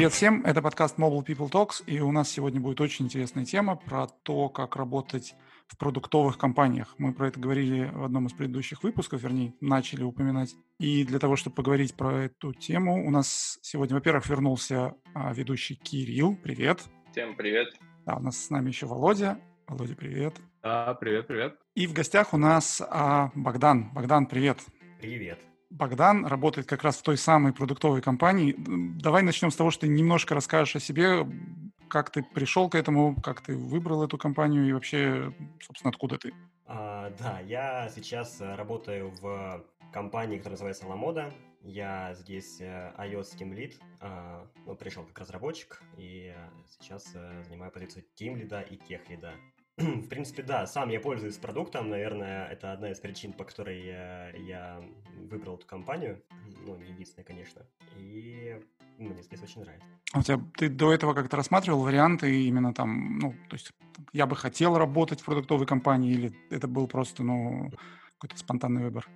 Привет всем, это подкаст Mobile People Talks, и у нас сегодня будет очень интересная тема про то, как работать в продуктовых компаниях. Мы про это говорили в одном из предыдущих выпусков, вернее, начали упоминать. И для того, чтобы поговорить про эту тему, у нас сегодня, во-первых, вернулся а, ведущий Кирилл. Привет. Всем привет. Да, у нас с нами еще Володя. Володя, привет. Да, привет, привет. И в гостях у нас а, Богдан. Богдан, привет. Привет. Богдан работает как раз в той самой продуктовой компании. Давай начнем с того, что ты немножко расскажешь о себе, как ты пришел к этому, как ты выбрал эту компанию и вообще, собственно, откуда ты. А, да, я сейчас э, работаю в компании, которая называется Ламода. Я здесь э, iOS Team Lead, ну, пришел как разработчик, и э, сейчас занимаю позицию Team Lead и Тех Lead. В принципе, да, сам я пользуюсь продуктом, наверное, это одна из причин, по которой я, я выбрал эту компанию, ну, не единственная, конечно, и мне здесь очень нравится. А у тебя, ты до этого как-то рассматривал варианты именно там, ну, то есть я бы хотел работать в продуктовой компании или это был просто, ну, какой-то спонтанный выбор?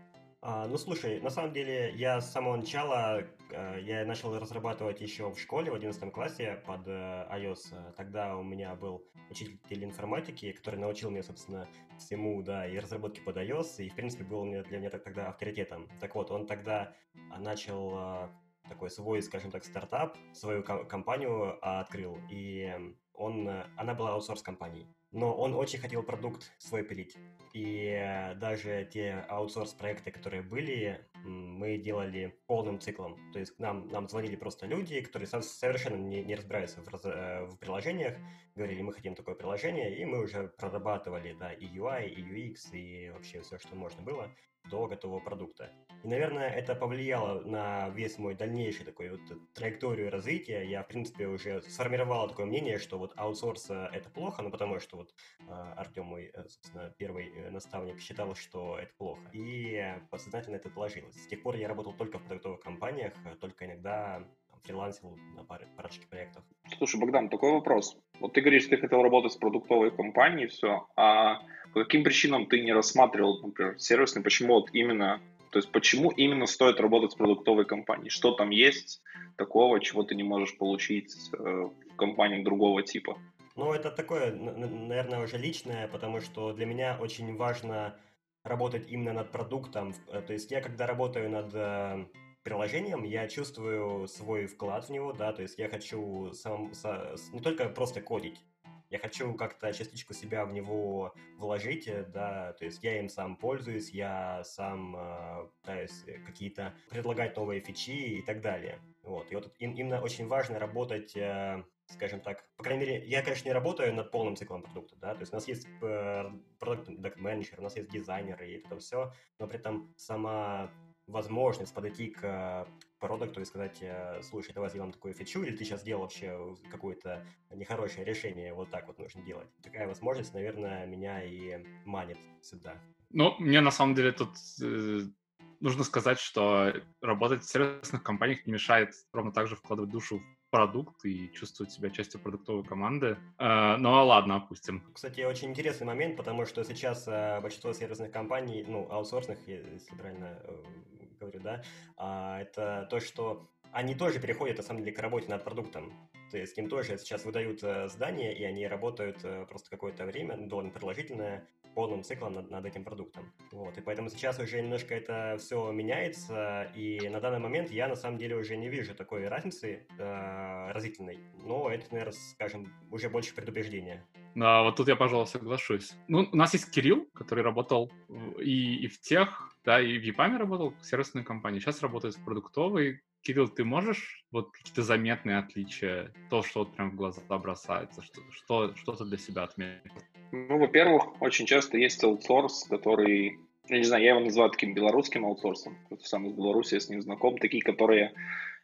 А, ну, слушай, на самом деле, я с самого начала, э, я начал разрабатывать еще в школе, в 11 классе под э, iOS. Тогда у меня был учитель информатики, который научил меня, собственно, всему, да, и разработке под iOS, и, в принципе, был для меня тогда авторитетом. Так вот, он тогда начал э, такой свой, скажем так, стартап, свою компанию открыл, и он, она была аутсорс-компанией но он очень хотел продукт свой пилить. И э, даже те аутсорс-проекты, которые были, мы делали полным циклом. То есть нам, нам звонили просто люди, которые совершенно не, не разбираются в, э, в приложениях, говорили, мы хотим такое приложение, и мы уже прорабатывали да, и UI, и UX, и вообще все, что можно было до готового продукта. И, наверное, это повлияло на весь мой дальнейший такой вот траекторию развития. Я, в принципе, уже сформировал такое мнение, что вот аутсорс э, это плохо, ну потому что вот э, Артем, мой, э, собственно, первый наставник, считал, что это плохо. И подсознательно это положилось. С тех пор я работал только в продуктовых компаниях, только иногда фрилансил на паре, парочке проектов. Слушай, Богдан, такой вопрос. Вот ты говоришь, ты хотел работать в продуктовой компании, все, а по каким причинам ты не рассматривал, например, сервисный, почему вот именно, то есть почему именно стоит работать с продуктовой компанией? Что там есть такого, чего ты не можешь получить э, в компаниях другого типа? Ну, это такое, наверное, уже личное, потому что для меня очень важно работать именно над продуктом. Э, то есть я, когда работаю над э, приложением, я чувствую свой вклад в него, да, то есть я хочу сам, со, не только просто кодить, я хочу как-то частичку себя в него вложить, э, да, то есть я им сам пользуюсь, я сам э, пытаюсь какие-то предлагать новые фичи и так далее. Вот, и вот им, именно очень важно работать, э, скажем так, по крайней мере, я, конечно, не работаю над полным циклом продукта, да, то есть у нас есть э, продукт-менеджер, у нас есть дизайнеры и это все, но при этом сама возможность подойти к продукту и сказать, э, слушай, давай сделаем такую фичу, или ты сейчас сделал вообще какое-то нехорошее решение, вот так вот нужно делать. Такая возможность, наверное, меня и манит сюда. Ну, мне на самом деле тут э, нужно сказать, что работать в сервисных компаниях не мешает ровно так же вкладывать душу продукт и чувствовать себя частью продуктовой команды. Э, ну, ладно, опустим. Кстати, очень интересный момент, потому что сейчас э, большинство сервисных компаний, ну, аутсорсных, если правильно э, говорю, да, а, это то, что они тоже переходят, на самом деле, к работе над продуктом. То есть им тоже сейчас выдают здание, и они работают просто какое-то время, довольно продолжительное, полным циклом над, над этим продуктом. Вот, и поэтому сейчас уже немножко это все меняется, и на данный момент я на самом деле уже не вижу такой разницы э, разительной. Но это, наверное, скажем, уже больше предубеждения. Да, вот тут я, пожалуй, соглашусь. Ну, у нас есть Кирилл, который работал и, и в тех, да, и в ЕПАМе работал в сервисной компании. Сейчас работает в продуктовой. Кирилл, ты можешь вот какие-то заметные отличия, то, что вот прям в глаза бросается, что, что, что ты для себя отметил? Ну, во-первых, очень часто есть аутсорс, который, я не знаю, я его называю таким белорусским аутсорсом, сам из Беларуси, я с ним знаком, такие, которые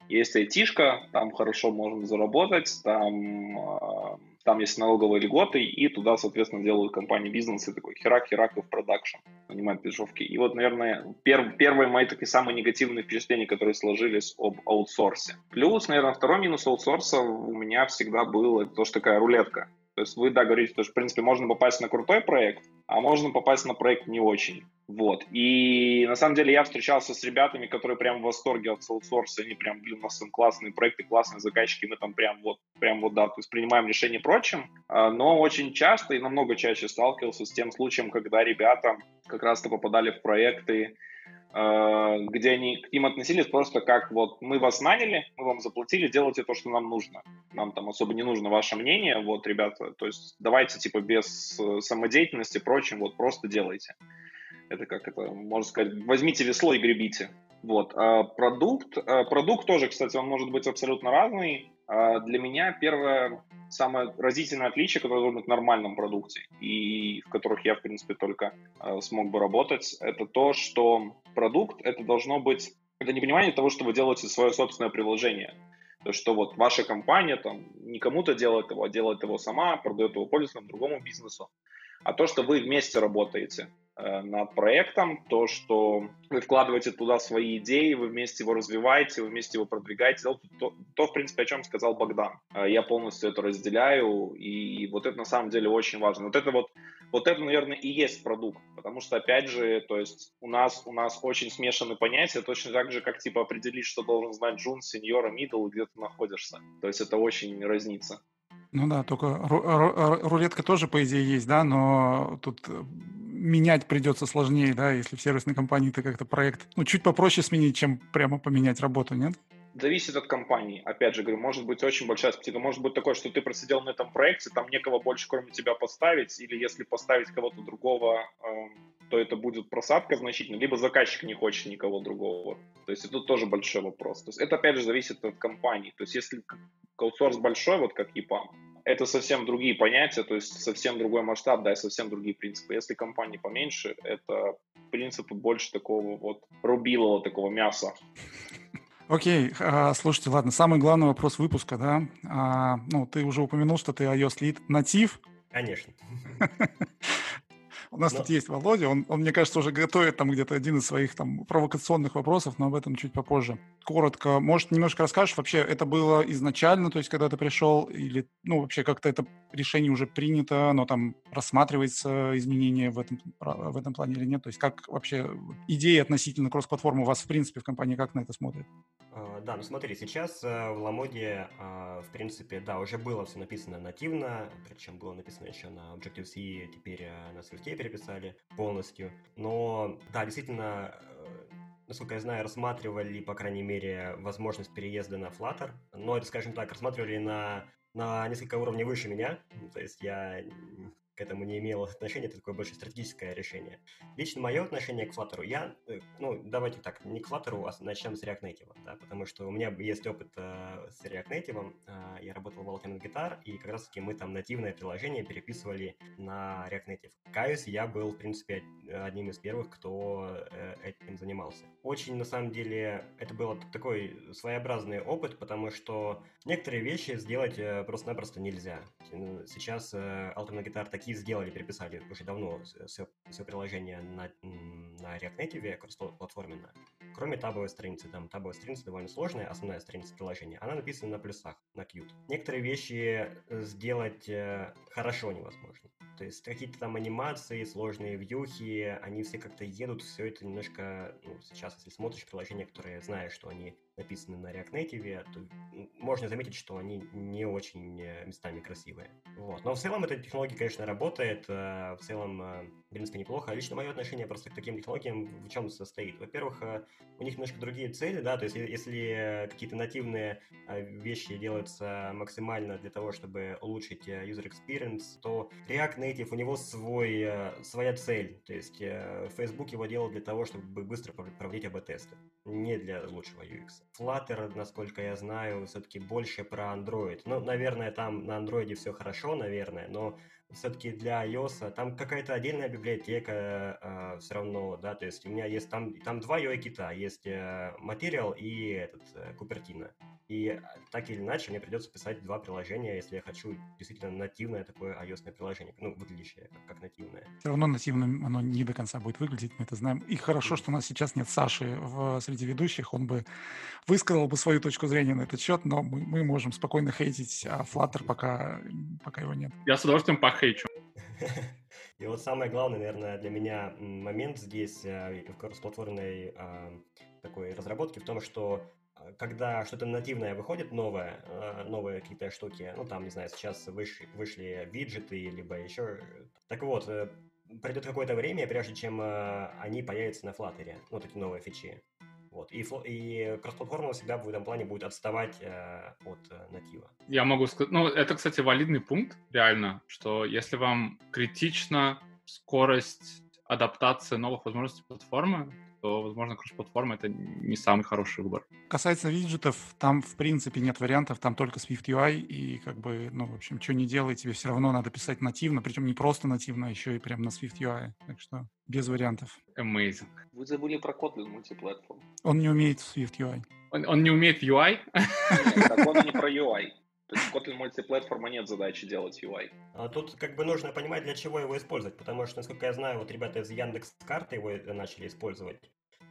есть айтишка, там хорошо можно заработать, там, а, там есть налоговые льготы, и туда, соответственно, делают компании бизнесы, такой херак, херак и в продакшн, нанимают пешовки. И вот, наверное, пер, первые мои такие самые негативные впечатления, которые сложились об аутсорсе. Плюс, наверное, второй минус аутсорса у меня всегда был это то, что такая рулетка. То есть вы, да, говорите, что, в принципе, можно попасть на крутой проект, а можно попасть на проект не очень. Вот. И на самом деле я встречался с ребятами, которые прям в восторге от аутсорса, они прям, блин, у нас там классные проекты, классные заказчики, мы там прям вот, прям вот, да, то есть принимаем решения прочим. А, но очень часто и намного чаще сталкивался с тем случаем, когда ребята как раз-то попадали в проекты, где они к ним относились просто как вот мы вас наняли, мы вам заплатили, делайте то, что нам нужно. Нам там особо не нужно ваше мнение, вот, ребята, то есть давайте типа без э, самодеятельности прочим, вот просто делайте. Это как это, можно сказать, возьмите весло и гребите. Вот. А продукт, а продукт тоже, кстати, он может быть абсолютно разный. А для меня первое, самое разительное отличие, которое должно быть в нормальном продукте, и в которых я, в принципе, только а, смог бы работать, это то, что продукт, это должно быть, это не понимание того, что вы делаете свое собственное приложение. То, что вот ваша компания там не кому-то делает его, а делает его сама, продает его пользователям, другому бизнесу, а то, что вы вместе работаете. Э, над проектом, то, что вы вкладываете туда свои идеи, вы вместе его развиваете, вы вместе его продвигаете. То, то, в принципе, о чем сказал Богдан. Э, я полностью это разделяю, и вот это на самом деле очень важно. Вот это вот, вот это, наверное, и есть продукт, потому что, опять же, то есть у нас, у нас очень смешаны понятия, точно так же, как, типа, определить, что должен знать джун, сеньора, мидл, где ты находишься. То есть это очень разнится. Ну да, только рулетка тоже, по идее, есть, да, но тут э, менять придется сложнее, да, если в сервисной компании ты как-то проект, ну, чуть попроще сменить, чем прямо поменять работу, нет? Зависит от компании. Опять же, говорю, может быть очень большая специфика. Может быть такое, что ты просидел на этом проекте, там некого больше, кроме тебя, поставить, или если поставить кого-то другого, э, то это будет просадка значительно, либо заказчик не хочет никого другого. То есть это тоже большой вопрос. То есть это, опять же, зависит от компании. То есть если аутсорс большой, вот как EPAM, это совсем другие понятия, то есть совсем другой масштаб, да, и совсем другие принципы. Если компания поменьше, это принципы больше такого вот рубилого, такого мяса. Окей, okay, слушайте, ладно, самый главный вопрос выпуска, да, а, ну, ты уже упомянул, что ты iOS Lead натив. Конечно. У нас но... тут есть Володя, он, он, мне кажется, уже готовит там где-то один из своих там провокационных вопросов, но об этом чуть попозже. Коротко, может, немножко расскажешь, вообще это было изначально, то есть когда ты пришел, или, ну, вообще как-то это решение уже принято, но там рассматривается изменение в этом, в этом плане или нет? То есть как вообще идеи относительно кросс-платформы у вас, в принципе, в компании как на это смотрят? А, да, ну смотри, сейчас э, в Ламоде, а, в принципе, да, уже было все написано нативно, причем было написано еще на Objective-C, теперь э, на Swift переписали полностью. Но, да, действительно, э, насколько я знаю, рассматривали, по крайней мере, возможность переезда на Flutter. Но это, скажем так, рассматривали на, на несколько уровней выше меня. То есть я этому не имело отношения, это такое больше стратегическое решение. Лично мое отношение к Flutter, я, э, ну, давайте так, не к Flutter, а начнем с React Native, да, потому что у меня есть опыт э, с React Native, э, я работал в Walking Guitar, и как раз-таки мы там нативное приложение переписывали на React Native. Каюсь, я был, в принципе, одним из первых, кто э, этим занимался. Очень, на самом деле, это был такой своеобразный опыт, потому что некоторые вещи сделать э, просто-напросто нельзя. Сейчас э, Ultimate Guitar такие такие сделали, переписали уже давно все, все приложение на, на React Native кросс-платформенно. Кроме табовой страницы, там табовая страница довольно сложная, основная страница приложения, она написана на плюсах, на Qt. Некоторые вещи э, сделать э, хорошо невозможно. То есть какие-то там анимации, сложные вьюхи, они все как-то едут, все это немножко, ну, сейчас, если смотришь приложения, которые знаешь, что они написаны на React Native, то можно заметить, что они не очень э, местами красивые. Вот. Но в целом эта технология, конечно, работает, э, в целом, э, в принципе, неплохо. Лично мое отношение просто к таким технологиям в чем состоит? Во-первых, у них немножко другие цели, да, то есть если какие-то нативные вещи делаются максимально для того, чтобы улучшить user experience, то React Native, у него свой, своя цель, то есть Facebook его делал для того, чтобы быстро проводить АБ-тесты, не для лучшего UX. Flutter, насколько я знаю, все-таки больше про Android. Ну, наверное, там на Android все хорошо, наверное, но все-таки для iOS там какая-то отдельная библиотека э, все равно, да, то есть у меня есть там, там два UI-кита, есть э, Material и этот э, Cupertino. И так или иначе мне придется писать два приложения, если я хочу действительно нативное такое iOS приложение, ну, выглядящее как, как нативное. Все равно нативным оно не до конца будет выглядеть, мы это знаем. И хорошо, что у нас сейчас нет Саши в, среди ведущих, он бы высказал бы свою точку зрения на этот счет, но мы, мы можем спокойно хейтить а Flutter, пока, пока его нет. Я с удовольствием похейчу. И вот самое главное, наверное, для меня момент здесь э, в кроссплатформенной э, такой разработке в том, что э, когда что-то нативное выходит, новое, э, новые какие-то штуки, ну там, не знаю, сейчас вышли, вышли виджеты, либо еще... Так вот, э, пройдет какое-то время, прежде чем они появятся на Flutter, ну, такие новые фичи. Вот. И, и кроссплатформа всегда в этом плане будет отставать э, от э, натива. Я могу сказать, ну, это, кстати, валидный пункт, реально, что если вам критична скорость адаптации новых возможностей платформы, то, возможно, кросс-платформа — это не самый хороший выбор. Касается виджетов, там, в принципе, нет вариантов, там только Swift UI, и, как бы, ну, в общем, что не делай, тебе все равно надо писать нативно, причем не просто нативно, а еще и прям на Swift UI, так что без вариантов. Amazing. Вы забыли про Kotlin мультиплатформ. Он не умеет Swift UI. Он, он не умеет UI? Нет, так он не про UI. То есть в Kotlin мультиплатформа нет задачи делать UI. А тут как бы нужно понимать, для чего его использовать, потому что, насколько я знаю, вот ребята из Яндекс карты его начали использовать.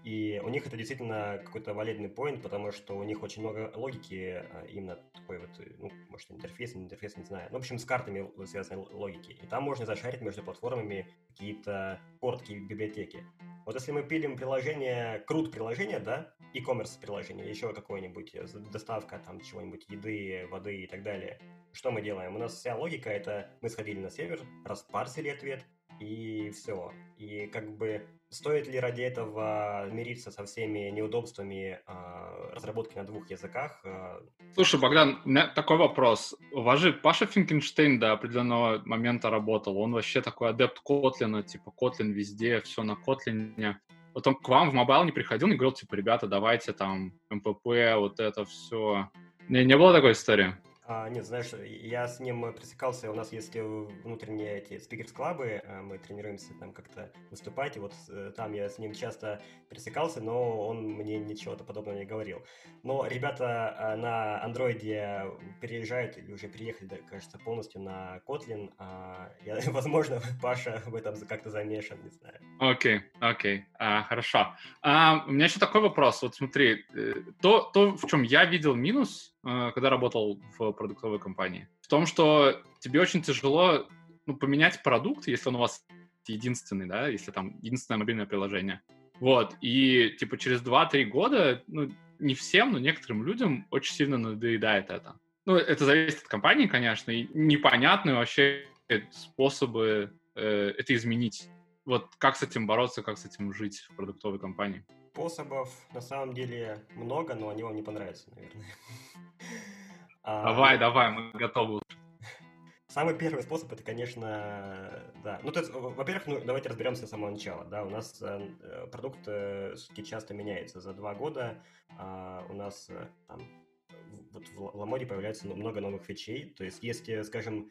И у них это действительно какой-то валидный поинт, потому что у них очень много логики, а, именно такой вот, ну, может, интерфейс, интерфейс, не знаю. Ну, в общем, с картами связанной логики. И там можно зашарить между платформами какие-то короткие библиотеки. Вот если мы пилим приложение, крут приложение, да, e-commerce приложение, еще какое-нибудь, э, доставка там чего-нибудь, еды, воды и так далее, что мы делаем? У нас вся логика это мы сходили на сервер, распарсили ответ, и все. И как бы стоит ли ради этого мириться со всеми неудобствами э, разработки на двух языках? Э... Слушай, Богдан, у меня такой вопрос. У вас же Паша Финкенштейн до определенного момента работал. Он вообще такой адепт Котлина, типа Котлин везде, все на Котлине. Вот он к вам в mobile не приходил, не говорил, типа, ребята, давайте там KMP, вот это все. Не, не было такой истории? А, нет, знаешь, я с ним пересекался, у нас есть внутренние эти speakers club ы, а, мы тренируемся там как-то выступать, и вот э, там я с ним часто пересекался, но он мне ничего-то подобного не говорил. Но ребята а, на андроиде переезжают или уже переехали, кажется, полностью на Kotlin, а я, возможно, Паша в этом как-то замешан, не знаю. Окей, окей, а, хорошо. У меня еще такой вопрос, вот смотри, э, то, то, в чем я видел минус, Э, когда работал в продуктовой компании. В том, что тебе очень тяжело ну, поменять продукт, если он у вас единственный, да, если там единственное мобильное приложение. Вот, и типа через 2-3 года, ну, не всем, но некоторым людям очень сильно надоедает это. Ну, это зависит от компании, конечно, и непонятны вообще способы э, это изменить. Вот как с этим бороться, как с этим жить в продуктовой компании? Способов на самом деле много, но они вам не понравятся, наверное. Давай, а, давай, мы готовы. Самый первый способ это, конечно, да. Ну, то есть, во-первых, ну, давайте разберемся с самого начала. Да, у нас э, продукт э, часто меняется. За два года э, у нас э, там вот в Ламоде появляется много новых фичей. То есть, если, скажем,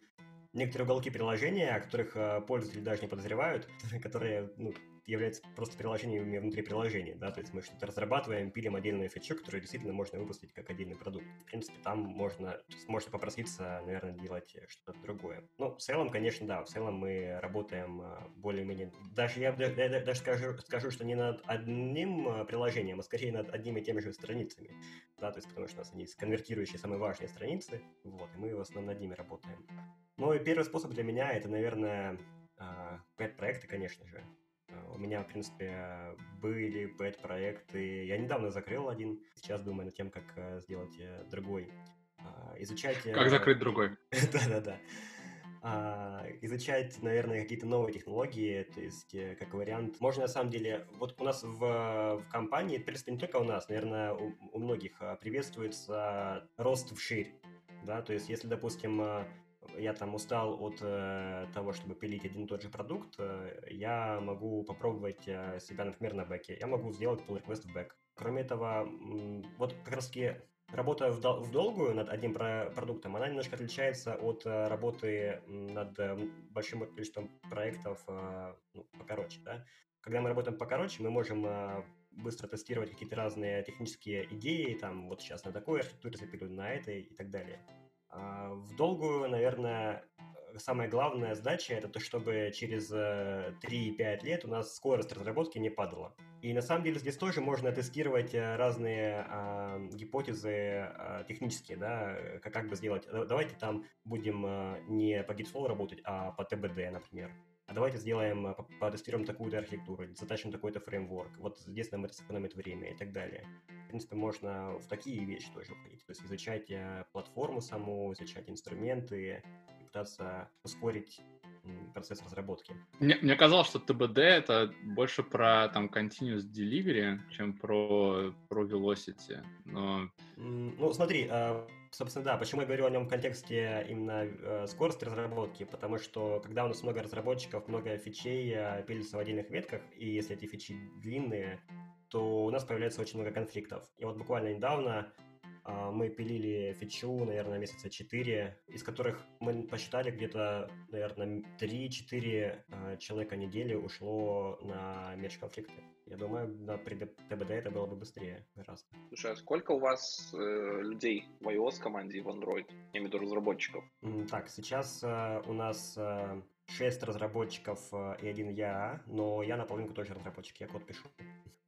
некоторые уголки приложения, о которых э, пользователи даже не подозревают, которые ну, является просто приложениями внутри приложения, да, то есть мы что-то разрабатываем, пилим отдельную фичу, которую действительно можно выпустить как отдельный продукт. В принципе, там можно, можно попроситься, наверное, делать что-то другое. Ну, в целом, конечно, да, в целом мы работаем а, более-менее, даже я, я даже скажу, скажу, что не над одним а, приложением, а скорее над одними и теми же страницами, да, то есть потому что у нас они конвертирующие самые важные страницы, вот, и мы в основном над ними работаем. Ну и первый способ для меня это, наверное, пэт-проекты, конечно же. А, у меня, в принципе, были бэт-проекты. Я недавно закрыл один. Сейчас думаю над тем, как э, сделать э, другой. А, изучать... Как э, закрыть другой? Да-да-да. А, изучать, наверное, какие-то новые технологии, то есть, как вариант. Можно, на самом деле, вот у нас в, в компании, в принципе, не только у нас, наверное, у, у многих приветствуется рост вширь. Да, то есть, если, допустим, я там устал от э, того, чтобы пилить один и тот же продукт, э, я могу попробовать э, себя, например, на бэке. Я могу сделать pull request в бэк. Кроме этого, вот как раз таки работа в, дол- в долгую над одним про- продуктом, она немножко отличается от э, работы над э, большим количеством проектов э, ну, покороче. Да? Когда мы работаем покороче, мы можем э, быстро тестировать какие-то разные технические идеи, там, вот сейчас на такой архитектуре запилю, на этой и так далее. А, в долгую, наверное, самая главная задача это то, чтобы через 3-5 э, лет у нас скорость разработки не падала. И на самом деле здесь тоже можно тестировать э, разные а, гипотезы а, технические, да, как, как бы сделать. Давайте там будем а, не по GitFlow работать, а по TBD, например. А давайте сделаем, протестируем такую-то архитектуру, затащим такой-то фреймворк, вот здесь нам это сэкономит время и так далее. В принципе, можно в такие вещи тоже уходить, то есть изучать платформу саму, изучать инструменты, и пытаться ускорить процесс разработки. Мне, мне казалось, что ТБД это больше про там continuous delivery, чем про, про velocity. Но... Ну, смотри, а, собственно, да, почему я говорю о нем в контексте именно э, скорости разработки, потому что когда у нас много разработчиков, много фичей э, пилится в отдельных ветках, и если эти фичи длинные, то у нас появляется очень много конфликтов. И вот буквально недавно мы пилили фичу, наверное, месяца 4, из которых мы посчитали где-то, наверное, 3-4 а, человека недели ушло на межконфликты. Я думаю, на при ТБД это было бы быстрее гораздо. Слушай, а сколько у вас э, людей в iOS команде и в Android? Я имею в виду разработчиков. Так, сейчас э, у нас э, 6 разработчиков э, и один я, но я наполовину тоже разработчик, я код пишу.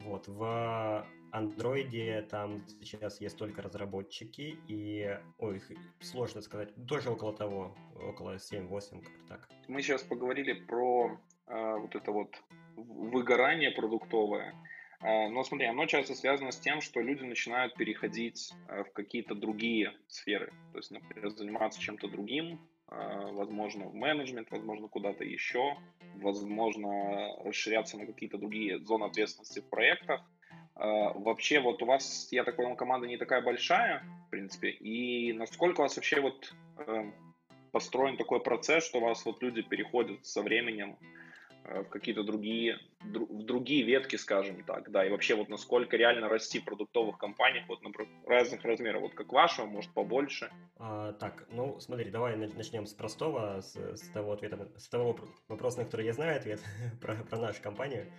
Вот, в андроиде там сейчас есть только разработчики, и, ой, сложно сказать, тоже около того, около 7-8, как-то так. Мы сейчас поговорили про э, вот это вот выгорание продуктовое. Э, но смотри, оно часто связано с тем, что люди начинают переходить э, в какие-то другие сферы. То есть, например, заниматься чем-то другим, возможно, в менеджмент, возможно, куда-то еще возможно, расширяться на какие-то другие зоны ответственности в проектах. А, вообще, вот у вас, я так понял, команда не такая большая, в принципе, и насколько у вас вообще вот эм, построен такой процесс, что у вас вот люди переходят со временем в какие-то другие, в другие ветки, скажем так, да, и вообще вот насколько реально расти в продуктовых компаниях, вот на разных размерах, вот как вашего, может побольше. А, так, ну смотри, давай начнем с простого, с, с того ответа, с того вопроса, на который я знаю ответ про, про нашу компанию.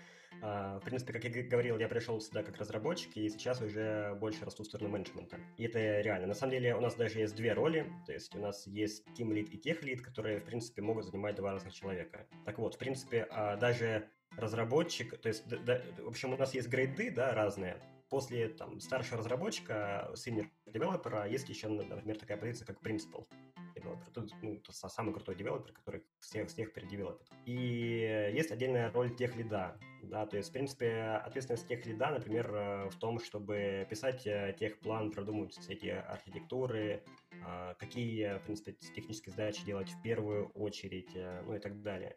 А, в принципе, как я говорил, я пришел сюда как разработчик, и сейчас уже больше расту в сторону менеджмента. И это реально. На самом деле у нас даже есть две роли, то есть у нас есть Team Lead и Tech Lead, которые, в принципе, могут занимать два разных человека. Так вот, в принципе, а, даже разработчик, то есть, да, в общем, у нас есть грейды, да, разные. После там старшего разработчика, senior девелопера, есть еще, например, такая позиция, как principal девелопер. Тут ну, это самый крутой девелопер, который всех, всех передевелопит. И есть отдельная роль тех лида. Да, то есть, в принципе, ответственность тех лида, например, э, в том, чтобы писать э, тех план, продумывать все эти архитектуры, какие, в принципе, технические задачи делать в первую очередь, э, ну и так далее.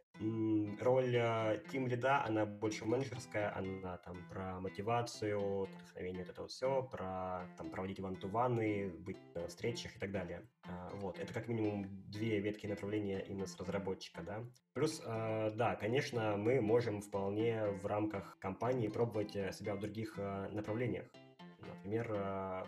Роль Team лида, она больше менеджерская, она там про мотивацию, вдохновение, вот это вот все, про там проводить ван-ту-ваны, быть на встречах и так далее. А, вот, это как минимум две ветки направления именно с разработчика, да. Плюс, а, да, конечно, мы можем вполне в рамках компании пробовать э, себя в других э, направлениях. Например,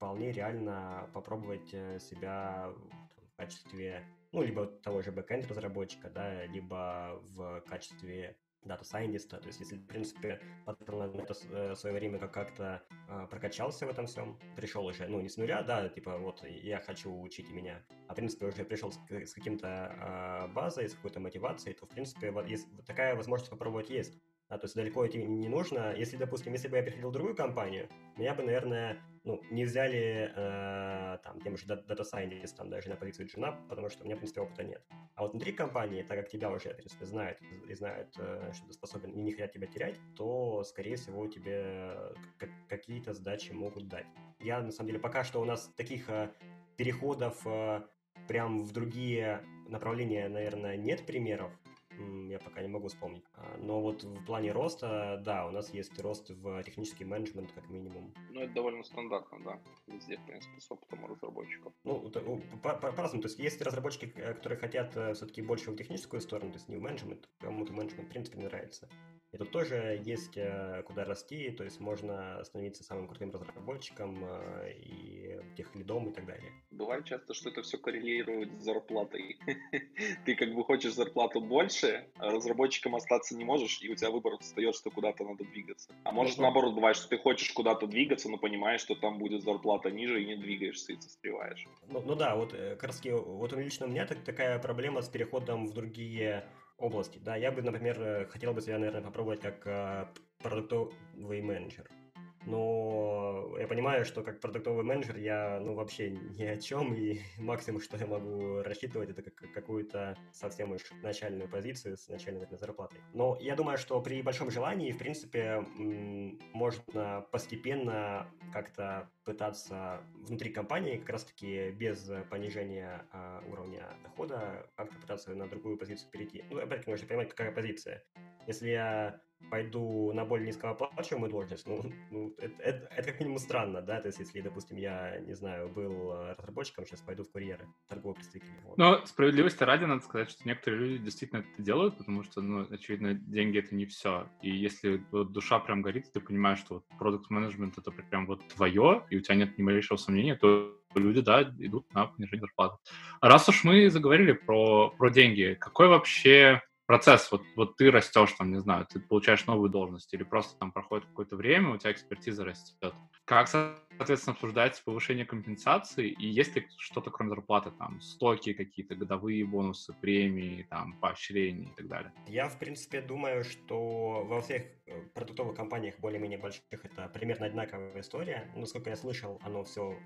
вполне реально попробовать э, себя там, в качестве, ну, либо того же backend разработчика, да, либо в качестве data scientist а, то есть если, в принципе, потратил на это э, свое время как- как-то э, прокачался в этом всем, пришел уже, ну, не с нуля, да, типа, вот, я хочу, учить меня, а, в принципе, уже пришел с, с каким-то э, базой, с какой-то мотивацией, то, в принципе, вот, есть, такая возможность попробовать есть. Да, то есть далеко идти не нужно. Если, допустим, если бы я переходил в другую компанию, меня бы, наверное, ну, не взяли э, там, тем же Scientist, там, даже на позицию джуна, потому что у меня, в принципе, опыта нет. А вот внутри компании, так как тебя уже, в принципе, знают и знают, э, что ты способен и не хотят тебя терять, то, скорее всего, тебе какие-то задачи могут дать. Я, на самом деле, пока что у нас таких э, переходов э, прям в другие направления, наверное, нет примеров, я пока не могу вспомнить. А, но вот в плане роста, да, у нас есть рост в технический менеджмент как минимум. Ну, это довольно стандартно, да, везде, в принципе, с опытом разработчиков. Ну, по-разному. То есть есть разработчики, которые хотят э, все-таки больше в техническую сторону, то есть не в менеджмент, кому-то менеджмент, в принципе, не нравится. И тут тоже есть э, куда расти, то есть можно становиться самым крутым разработчиком э, и тех лидом и так далее. Бывает часто, что это все коррелирует с зарплатой. Ты как бы хочешь зарплату больше, а разработчиком остаться не можешь, и у тебя выбор встает, что куда-то надо двигаться. А может ну, наоборот бывает, что ты хочешь куда-то двигаться, но понимаешь, что там будет зарплата ниже, и не двигаешься, и застреваешь. Ну, ну да, вот э, как раз вот лично у меня так, такая проблема с переходом в другие области. Да, я бы, например, э, хотел бы себя, наверное, попробовать как э, продуктовый менеджер. Но я понимаю, что как продуктовый менеджер я, ну, вообще ни о чем, и максимум, что я могу рассчитывать, это как какую-то совсем уж начальную позицию с начальной зарплатой. Но я думаю, что при большом желании, в принципе, можно постепенно как-то пытаться внутри компании, как раз-таки без понижения а, уровня дохода, как-то пытаться на другую позицию перейти. Ну, опять-таки, нужно понимать, какая позиция. Если я пойду на более низкооплачиваемую должность, ну, ну это, это, это как минимум странно, да, то есть если, допустим, я, не знаю, был э, разработчиком, сейчас пойду в курьеры, торговый представитель. Вот. Но справедливости ради надо сказать, что некоторые люди действительно это делают, потому что, ну, очевидно, деньги это не все. И если вот душа прям горит, ты понимаешь, что вот продукт менеджмент это прям вот твое, и у тебя нет ни малейшего сомнения, то люди, да, идут на понижение зарплаты. Раз уж мы заговорили про, про деньги, какой вообще процесс, вот, вот ты растешь, там, не знаю, ты получаешь новую должность, или просто там проходит какое-то время, у тебя экспертиза растет. Как, соответственно, обсуждается повышение компенсации, и есть ли что-то, кроме зарплаты, там, стоки какие-то, годовые бонусы, премии, там, поощрения и так далее? Я, в принципе, думаю, что во всех э, продуктовых компаниях более-менее больших это примерно одинаковая история. Насколько я слышал, оно все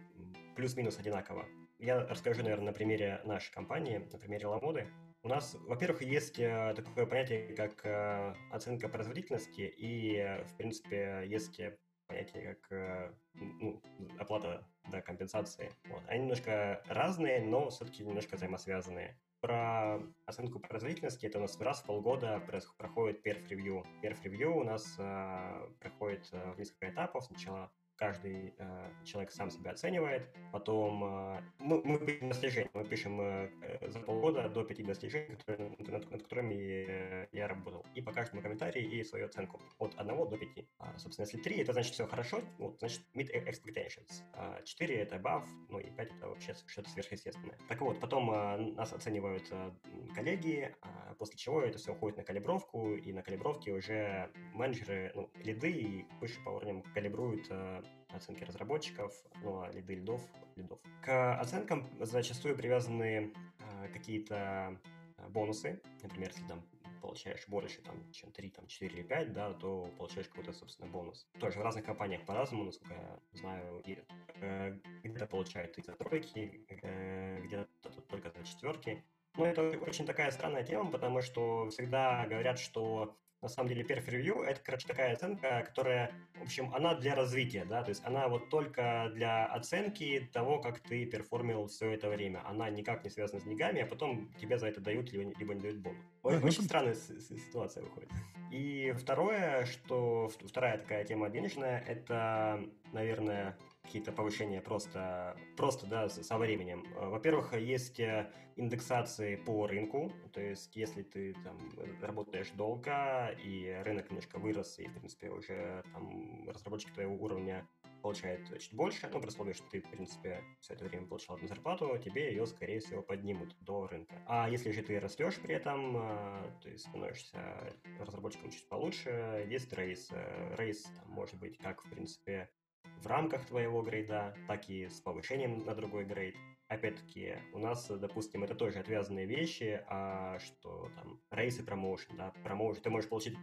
плюс-минус одинаково. Я расскажу, наверное, на примере нашей компании, на примере Ламоды. У нас, во-первых, есть э, такое понятие, как э, оценка производительности, и, в принципе, есть понятие, как э, ну, оплата да, компенсации. Вот. Они немножко разные, но все-таки немножко взаимосвязанные. Про оценку производительности это у нас раз в полгода проходит. Perf review у нас э, проходит в несколько этапов. Сначала каждый э, человек сам себя оценивает. Потом э, мы, мы пишем достижения, мы пишем э, за полгода до пяти достижений, которые, над, над которыми я, я работал. И по каждому комментарию и свою оценку от 1 до 5. А, собственно, если 3, это значит все хорошо, вот, значит meet expectations. А 4 это above, ну и 5 это вообще что-то сверхъестественное. Так вот, потом э, нас оценивают э, коллеги, э, после чего это все уходит на калибровку, и на калибровке уже менеджеры, ну, лиды и выше по уровням калибруют э, оценки разработчиков, ну а лиды лидов, лидов. К оценкам зачастую привязаны э, какие-то э, бонусы. Например, если там получаешь больше, там, чем 3, там, 4 или 5, да, то получаешь какой-то, собственно, бонус. Тоже в разных компаниях по-разному, насколько я знаю, и, э, где-то получают и за тройки, э, где-то только за четверки. Но это очень такая странная тема, потому что всегда говорят, что на самом деле Perf Review это, короче, такая оценка, которая, в общем, она для развития, да, то есть она вот только для оценки того, как ты перформил все это время. Она никак не связана с деньгами, а потом тебе за это дают, либо, либо не дают бонус. Очень странная ситуация выходит. И второе, что вторая такая тема денежная, это, наверное, какие-то повышения просто, просто да, со временем. Э, во-первых, есть э, индексации по рынку, то есть если ты там работаешь долго и рынок немножко вырос, и, в принципе, уже там разработчики твоего уровня получают чуть больше, ну, при условии, что ты, в принципе, все это время получал одну зарплату, тебе ее, скорее всего, поднимут до рынка. А если же ты растешь при этом, э, то есть становишься разработчиком чуть получше, есть рейс. Рейс там, может быть как, в принципе, в рамках твоего грейда, так и с повышением на другой грейд. Опять-таки, у нас, допустим, это тоже отвязанные вещи, а что там, рейсы промоушен, да, промоушен, ты можешь получить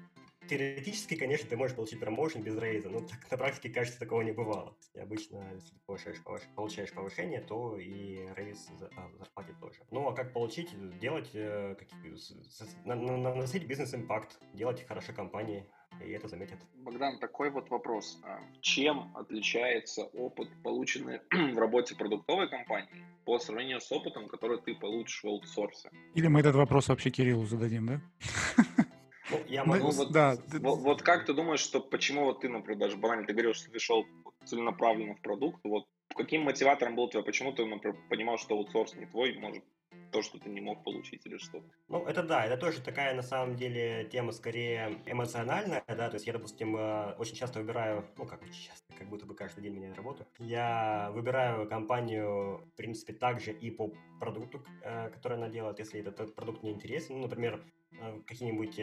Теоретически, конечно, ты можешь получить промоушен без рейза, но так, на практике, кажется, такого не бывало. И обычно, если ты получаешь, получаешь повышение, то и рейз за, а, зарплате тоже. Ну, а как получить? Делать, э, как, наносить бизнес-импакт, делать хорошо компании, и это заметят. Богдан, такой вот вопрос. А чем отличается опыт, полученный в работе продуктовой компании, по сравнению с опытом, который ты получишь в аутсорсе? Или мы этот вопрос вообще Кириллу зададим, да? Ну, я могу... Ну, вот, да. вот, вот как ты думаешь, что почему вот ты, например, даже банально, ты говоришь, что ты шел целенаправленно в продукт, вот каким мотиватором был твой, почему ты, например, понимал, что аутсорс не твой, может, то, что ты не мог получить или что-то. Ну, это да, это тоже такая, на самом деле, тема скорее эмоциональная, да, то есть я, допустим, э, очень часто выбираю, ну, как очень часто, как будто бы каждый день меня работаю, я выбираю компанию, в принципе, также и по продукту, э, который она делает, если этот продукт мне интересен, ну, например, э, какие-нибудь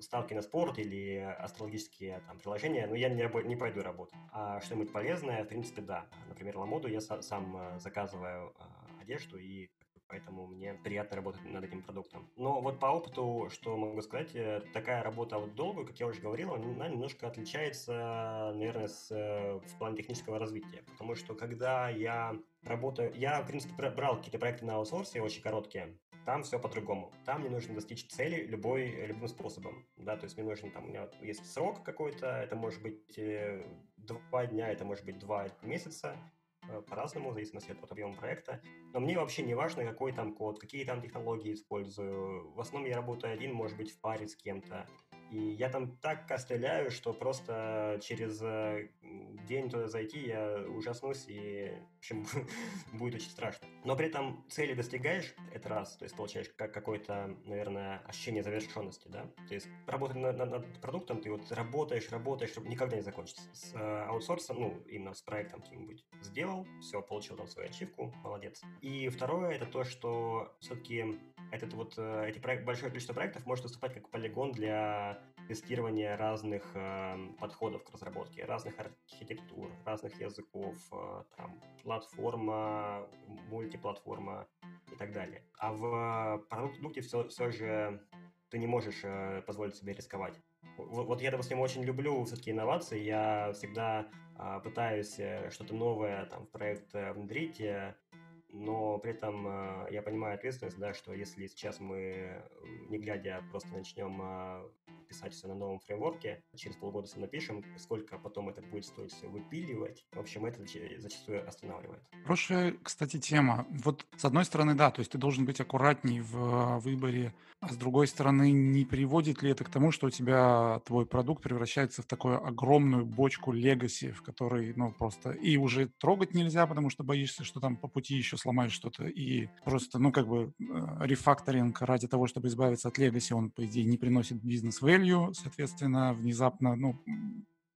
ставки на спорт или астрологические там приложения, но я не, не пойду работать. А что-нибудь полезное, в принципе, да. Например, Ламоду я сам заказываю одежду и поэтому мне приятно работать над этим продуктом. Но вот по опыту, что могу сказать, э, такая работа вот долгую, как я уже говорил, она немножко отличается, наверное, с, э, в плане технического развития, потому что когда я работаю, я, в принципе, брал какие-то проекты на аутсорсе, очень короткие, там все по-другому. Там мне нужно достичь цели любой, любым способом. Да, то есть мне нужен, там, у меня есть срок какой-то, это может быть э, два дня, это может быть два месяца, по-разному, в зависимости от объема проекта. Но мне вообще не важно, какой там код, какие там технологии использую. В основном я работаю один, может быть, в паре с кем-то. И я там так костыляю, что просто через э, день туда зайти я ужаснусь, и, в общем, будет очень страшно. Но при этом цели достигаешь, это раз, то есть получаешь как какое-то, наверное, ощущение завершенности, да? То есть работать над, над, над продуктом, ты вот работаешь, работаешь, чтобы никогда не закончится. С э, аутсорсом, ну, именно с проектом каким-нибудь сделал, все, получил там свою ачивку, молодец. И второе, это то, что все-таки этот вот, э, эти проект, большое количество проектов может выступать как полигон для тестирования разных э, подходов к разработке, разных архитектур, разных языков, э, там, платформа, мультиплатформа и так далее. А в продукте все, все же ты не можешь э, позволить себе рисковать. Вот, вот я, допустим, очень люблю все-таки инновации, я всегда э, пытаюсь э, что-то новое там, в проект э, внедрить, э, но при этом э, я понимаю ответственность, да, что если сейчас мы, не глядя, просто начнем э, писать все на новом фреймворке, через полгода все напишем, сколько потом это будет стоить все выпиливать, в общем, это зачастую останавливает. Хорошая, кстати, тема. Вот с одной стороны, да, то есть ты должен быть аккуратней в э, выборе, а с другой стороны, не приводит ли это к тому, что у тебя твой продукт превращается в такую огромную бочку легаси, в которой, ну, просто и уже трогать нельзя, потому что боишься, что там по пути еще сломаешь что-то, и просто, ну, как бы э, рефакторинг ради того, чтобы избавиться от легаси, он, по идее, не приносит бизнес-value, соответственно, внезапно, ну,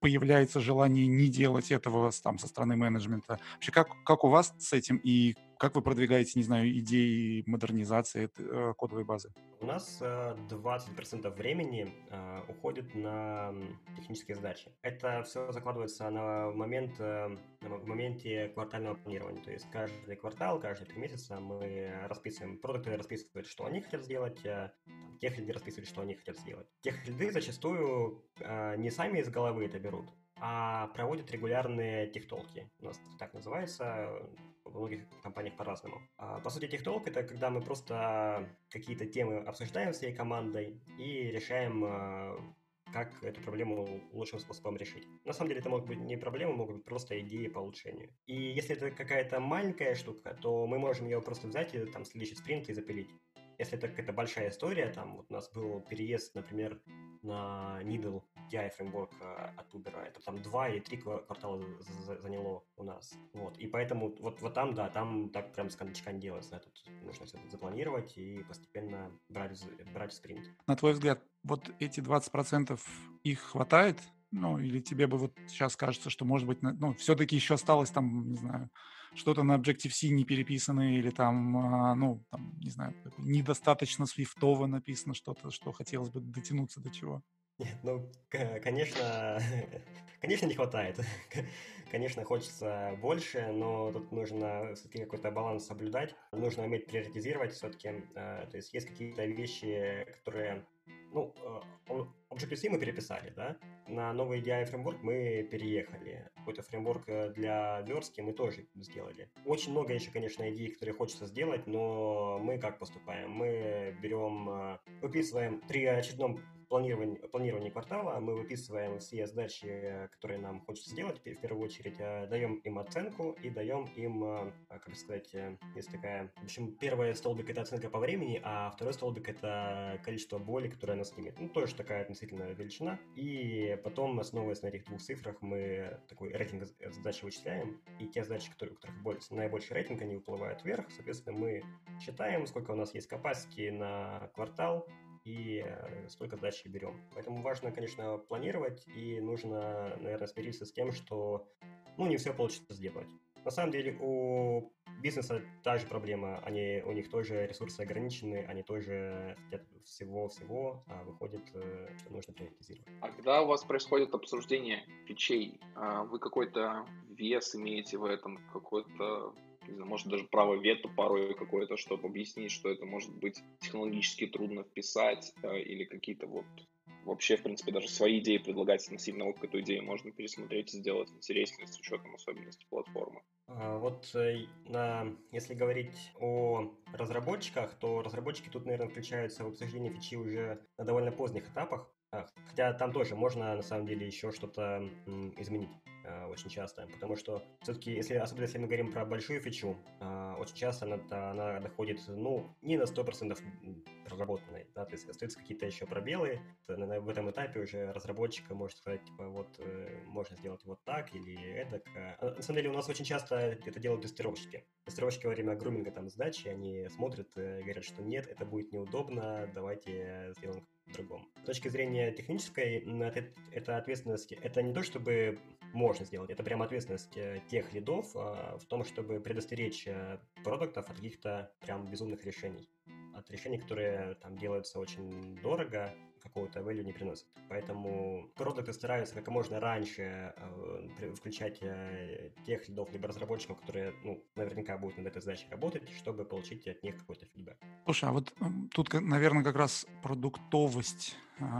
появляется желание не делать этого там со стороны менеджмента. Вообще, как, как у вас с этим и как вы продвигаете, не знаю, идеи модернизации э, кодовой базы? У нас 20% э, времени э, уходит на технические задачи. Это все закладывается на момент, на моменте квартального планирования. То есть каждый квартал, каждые три месяца мы расписываем, продукты расписывают, что они хотят сделать, тех лиды расписывают, что они хотят сделать. Тех лиды зачастую не сами из головы это берут, а проводят регулярные техтолки. У нас так называется во многих компаниях по-разному. А, по сути, техтолк — это когда мы просто какие-то темы обсуждаем всей командой и решаем а, как эту проблему лучшим способом решить. На самом деле это могут быть не проблемы, могут быть просто идеи по улучшению. И если это какая-то маленькая штука, то мы можем ее просто взять и там следующий спринт и запилить. Если это какая-то большая история, там вот у нас был переезд, например, на Needle DI фреймворк э, от Uber, это там два или три квартала заняло у нас. Вот. И поэтому вот, вот там, да, там так прям с не делается. Тут нужно все это запланировать и постепенно брать, брать спринт. На твой взгляд, вот эти 20% их хватает? Ну, или тебе бы вот сейчас кажется, что, может быть, ну, все-таки еще осталось там, не знаю, что-то на Objective-C не переписано, или там, а, ну, там, не знаю, недостаточно свифтово написано что-то, что хотелось бы дотянуться до чего? Нет, ну, конечно, конечно, не хватает. Конечно, хочется больше, но тут нужно все-таки какой-то баланс соблюдать. Нужно уметь приоритизировать все-таки. А, то есть есть какие-то вещи, которые ну, а, Objective-C мы переписали, да, на новый DI фреймворк мы переехали. Какой-то фреймворк э, для верстки мы тоже сделали. Очень много еще, конечно, идей, которые хочется сделать, но мы как поступаем? Мы берем, э, выписываем при очередном планировании, планировании квартала мы выписываем все задачи, которые нам хочется сделать, в первую очередь э, даем им оценку и даем им, э, как сказать, э, есть такая... В общем, первый столбик — это оценка по времени, а второй столбик — это количество боли, которое она снимет. Ну, тоже такая относительная величина. И потом, основываясь на этих двух цифрах, мы такой рейтинг задачи вычисляем, и те задачи, которые, у которых наибольший рейтинг, они выплывают вверх, соответственно, мы считаем, сколько у нас есть capacity на квартал, и э, столько задач берем. Поэтому важно, конечно, планировать, и нужно, наверное, смириться с тем, что ну, не все получится сделать. На самом деле у бизнеса та же проблема. Они, у них тоже ресурсы ограничены, они тоже хотят всего-всего, а выходит, э, что нужно приоритизировать. А когда у вас происходит обсуждение фичей, а вы какой-то вес имеете в этом, какой-то не знаю, может даже право вето порой какое-то, чтобы объяснить, что это может быть технологически трудно вписать э, или какие-то вот вообще, в принципе, даже свои идеи предлагать относительно к эту идею можно пересмотреть и сделать интереснее с учетом особенностей платформы. А, вот э, на, если говорить о разработчиках, то разработчики тут, наверное, включаются в обсуждение фичи уже на довольно поздних этапах, хотя там тоже можно, на самом деле, еще что-то изменить. Э, очень часто, потому что все-таки, если, особенно если мы говорим про большую фичу, э, очень часто она, она доходит, ну, не на 100% проработанной, да, то есть остаются какие-то еще пробелы, в этом этапе уже разработчика может сказать, типа, вот, э, можно сделать вот так или. А на самом деле у нас очень часто это делают тестировщики. Тестировщики во время груминга там сдачи, они смотрят, говорят, что нет, это будет неудобно, давайте сделаем другом. С точки зрения технической, это, ответственность, это не то, чтобы можно сделать, это прям ответственность э, тех лидов а, в том, чтобы предостеречь э, продуктов от каких-то прям безумных решений. От решений, которые там делаются очень дорого, какого-то value не приносят. Поэтому продукты стараются как можно раньше э, включать э, тех лидов либо разработчиков, которые ну, наверняка будут над этой задачей работать, чтобы получить от них какой-то фидбэк. Слушай, а вот тут, наверное, как раз продуктовость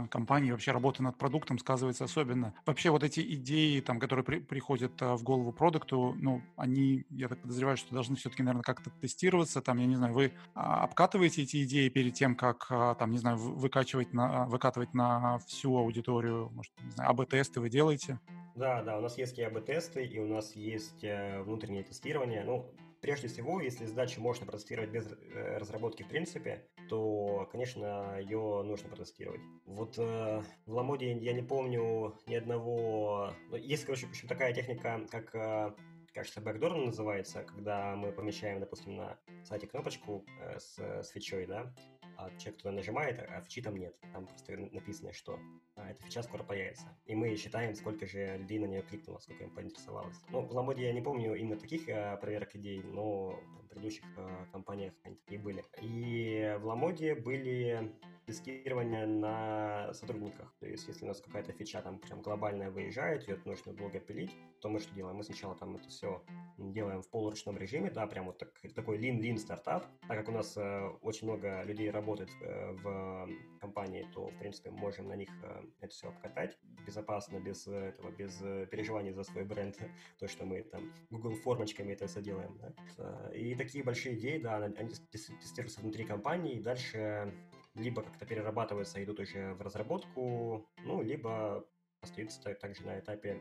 компании, вообще работа над продуктом сказывается особенно. Вообще вот эти идеи, там, которые при, приходят а, в голову продукту, ну, они, я так подозреваю, что должны все-таки, наверное, как-то тестироваться. Там, я не знаю, вы а, обкатываете эти идеи перед тем, как, там, не знаю, выкачивать на, выкатывать на всю аудиторию, может, не знаю, АБ-тесты вы делаете? Да, да, у нас есть АБ-тесты, и у нас есть э, внутреннее тестирование. Ну, Прежде всего, если задачу можно протестировать без э, разработки в принципе, то, конечно, ее нужно протестировать. Вот э, в Ламоде я не помню ни одного... Ну, есть, короче, общем, такая техника, как э, кажется, backdoor называется, когда мы помещаем, допустим, на сайте кнопочку э, с, с фичой, да, а человек туда нажимает, а фичи там нет. Там просто написано, что а, эта фича скоро появится. И мы считаем, сколько же людей на нее кликнуло, сколько им поинтересовалось. Ну, в Ламоде я не помню именно таких а, проверок идей, но в предыдущих а, компаниях они такие были. И в Ламоде были тестирование на сотрудниках. То есть, если у нас какая-то фича там прям глобальная выезжает, ее нужно долго пилить, то мы что делаем? Мы сначала там это все делаем в полуручном режиме, да, прям вот так, такой lean-lean стартап. Так как у нас э, очень много людей работает э, в компании, то, в принципе, мы можем на них э, это все обкатать безопасно, без этого, без переживаний за свой бренд, то, что мы там Google формочками это все делаем. Да. И такие большие идеи, да, они тестируются внутри компании, и дальше либо как-то перерабатываются, идут уже в разработку, ну, либо остаются также на этапе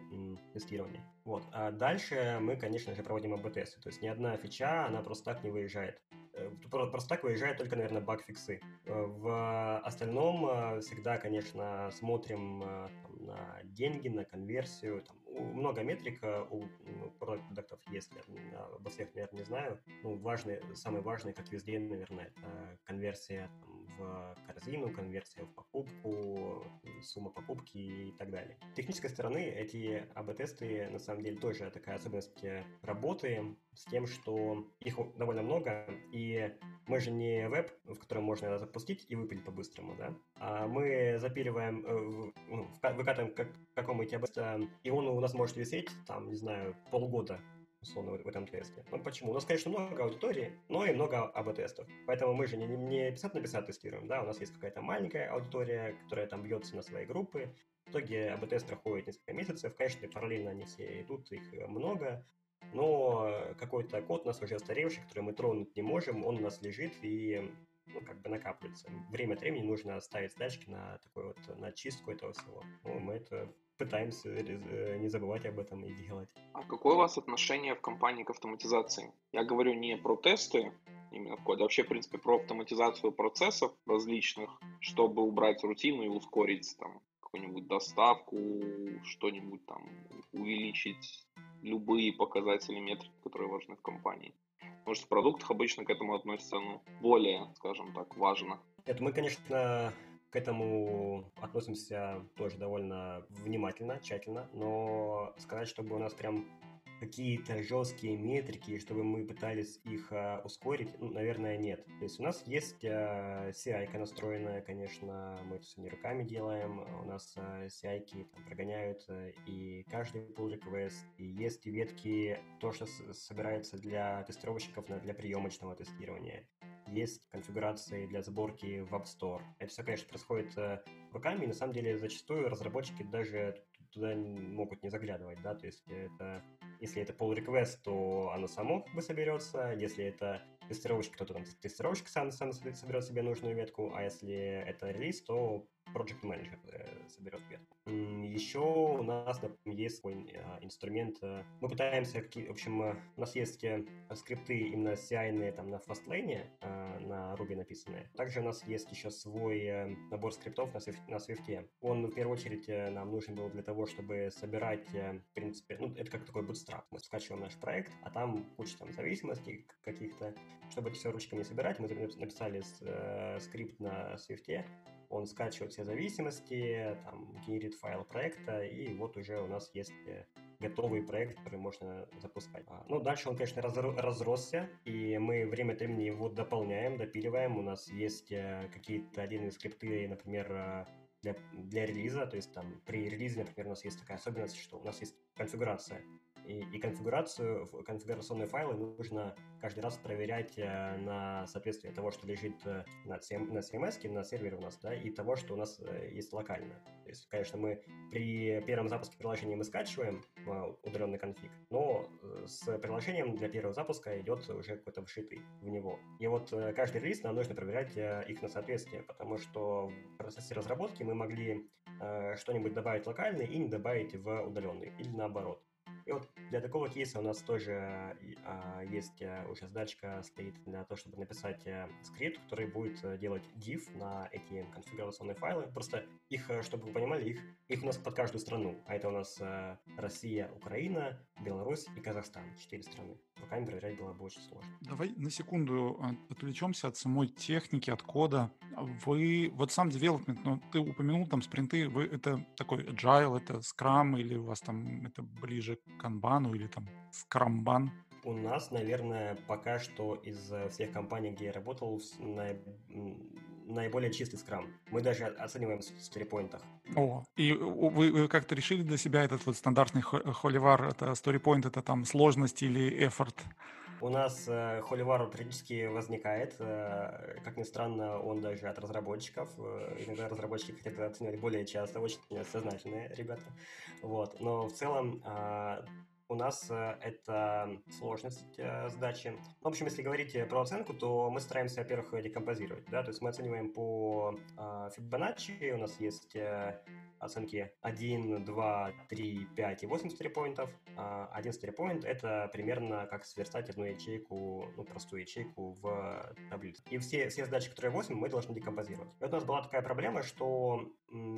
тестирования. Вот. А дальше мы, конечно же, проводим АБ-тесты. То есть ни одна фича, она просто так не выезжает. Э, просто так выезжают только, наверное, баг-фиксы. Э, в остальном э, всегда, конечно, смотрим там, на деньги, на конверсию. Там, много метрик у ну, продуктов есть, обо всех, наверное, не знаю. Ну, важные, самые важные, как везде, наверное, это конверсия в корзину, конверсия в покупку, сумма покупки и так далее. С технической стороны эти АБ-тесты на самом деле тоже такая особенность работы с тем, что их довольно много, и мы же не веб, в котором можно запустить и выпилить по-быстрому, да, а мы запиливаем, э, ну, выкатываем как, какому-нибудь АБ, и он у нас может висеть, там, не знаю, полгода условно, в, этом тесте. Ну, почему? У нас, конечно, много аудитории, но и много АБ-тестов. Поэтому мы же не, не 50 на 50 тестируем, да, у нас есть какая-то маленькая аудитория, которая там бьется на свои группы, в итоге АБ-тест проходит несколько месяцев, конечно, параллельно они все идут, их много, но какой-то код у нас уже устаревший, который мы тронуть не можем, он у нас лежит и ну, как бы накапливается. Время от времени нужно ставить задачки на такой вот, на чистку этого всего. Ну, мы это пытаемся э, не забывать об этом и делать. А какое у вас отношение в компании к автоматизации? Я говорю не про тесты, именно в коде, а вообще, в принципе, про автоматизацию процессов различных, чтобы убрать рутину и ускорить там какую-нибудь доставку, что-нибудь там, увеличить любые показатели метрики, которые важны в компании. Потому что в продуктах обычно к этому относятся ну, более, скажем так, важно. Это мы, конечно, к этому относимся тоже довольно внимательно, тщательно, но сказать, чтобы у нас прям какие-то жесткие метрики, чтобы мы пытались их а, ускорить, ну, наверное, нет. То есть у нас есть а, CI настроенная, конечно, мы это все не руками делаем, у нас а, CI там прогоняют, а, и каждый pull request, и есть ветки, то, что собирается для тестировщиков, для приемочного тестирования есть конфигурации для сборки в App Store. Это все, конечно, происходит э, руками, и на самом деле зачастую разработчики даже туда могут не заглядывать, да, то есть это, если это pull request, то оно само бы соберется, если это тестировщик, кто-то там тестировщик сам, сам соберет себе нужную ветку, а если это релиз, то Project Manager э, соберет ветку. Еще у нас есть свой а, инструмент. Э, мы пытаемся, в общем, э, у нас есть скрипты именно CI там на Fastlane, на Ruby написанные. Также у нас есть еще свой набор скриптов на Swift. На Swift. Он в первую очередь нам нужен был для того, чтобы собирать, в принципе, ну, это как такой bootstrap. Мы скачиваем наш проект, а там куча там зависимостей каких-то. Чтобы это все ручками собирать, мы написали скрипт на Swift, он скачивает все зависимости, там, генерит файл проекта, и вот уже у нас есть э, готовый проект, который можно запускать. А, ну, дальше он, конечно, разросся, и мы время от времени его дополняем, допиливаем. У нас есть э, какие-то отдельные скрипты, например, э, для, для релиза, то есть там при релизе, например, у нас есть такая особенность, что у нас есть конфигурация и, и конфигурацию, конфигурационные файлы нужно каждый раз проверять э, на соответствие того, что лежит э, на, CM, на CMS, на сервере у нас, да, и того, что у нас э, есть локально. То есть, конечно, мы при первом запуске приложения мы скачиваем удаленный конфиг, но с приложением для первого запуска идет уже какой-то вшитый в него. И вот каждый релиз нам нужно проверять их на соответствие, потому что в процессе разработки мы могли что-нибудь добавить локально и не добавить в удаленный, или наоборот. И вот для такого кейса у нас тоже а, есть а, уже задачка стоит для того, чтобы написать а, скрипт, который будет э, делать div на эти конфигурационные файлы. Просто их, э, чтобы вы понимали, их, их у нас под каждую страну. А это у нас Россия, Украина, Беларусь и Казахстан. Четыре страны. Руками проверять было бы очень сложно. Давай на секунду отвлечемся от самой техники, от кода. Вы, вот сам development, ну, ты упомянул там спринты, вы это такой agile, это Scrum или у вас там это ближе канбану или там скрамбан? У нас, наверное, пока что из всех компаний, где я работал, наиболее чистый скрам. Мы даже оцениваем в сторипоинтах. О, и вы, вы как-то решили для себя этот вот стандартный холивар, это сторипоинт, это там сложность или эфорт? У нас э, холивар периодически возникает. Э, как ни странно, он даже от разработчиков. Э, иногда разработчики хотят оценивать более часто, очень сознательные ребята. Вот. Но в целом э, у нас э, это сложность э, сдачи. В общем, если говорить э, про оценку, то мы стараемся, во-первых, декомпозировать. Да? То есть мы оцениваем по Fibonacci, у нас есть оценки 1, 2, 3, 5 и 8 стерипоинтов. Один стерипоинт — это примерно как сверстать одну ячейку, ну, простую ячейку в таблицу. И все, все задачи, которые 8, мы должны декомпозировать. И вот у нас была такая проблема, что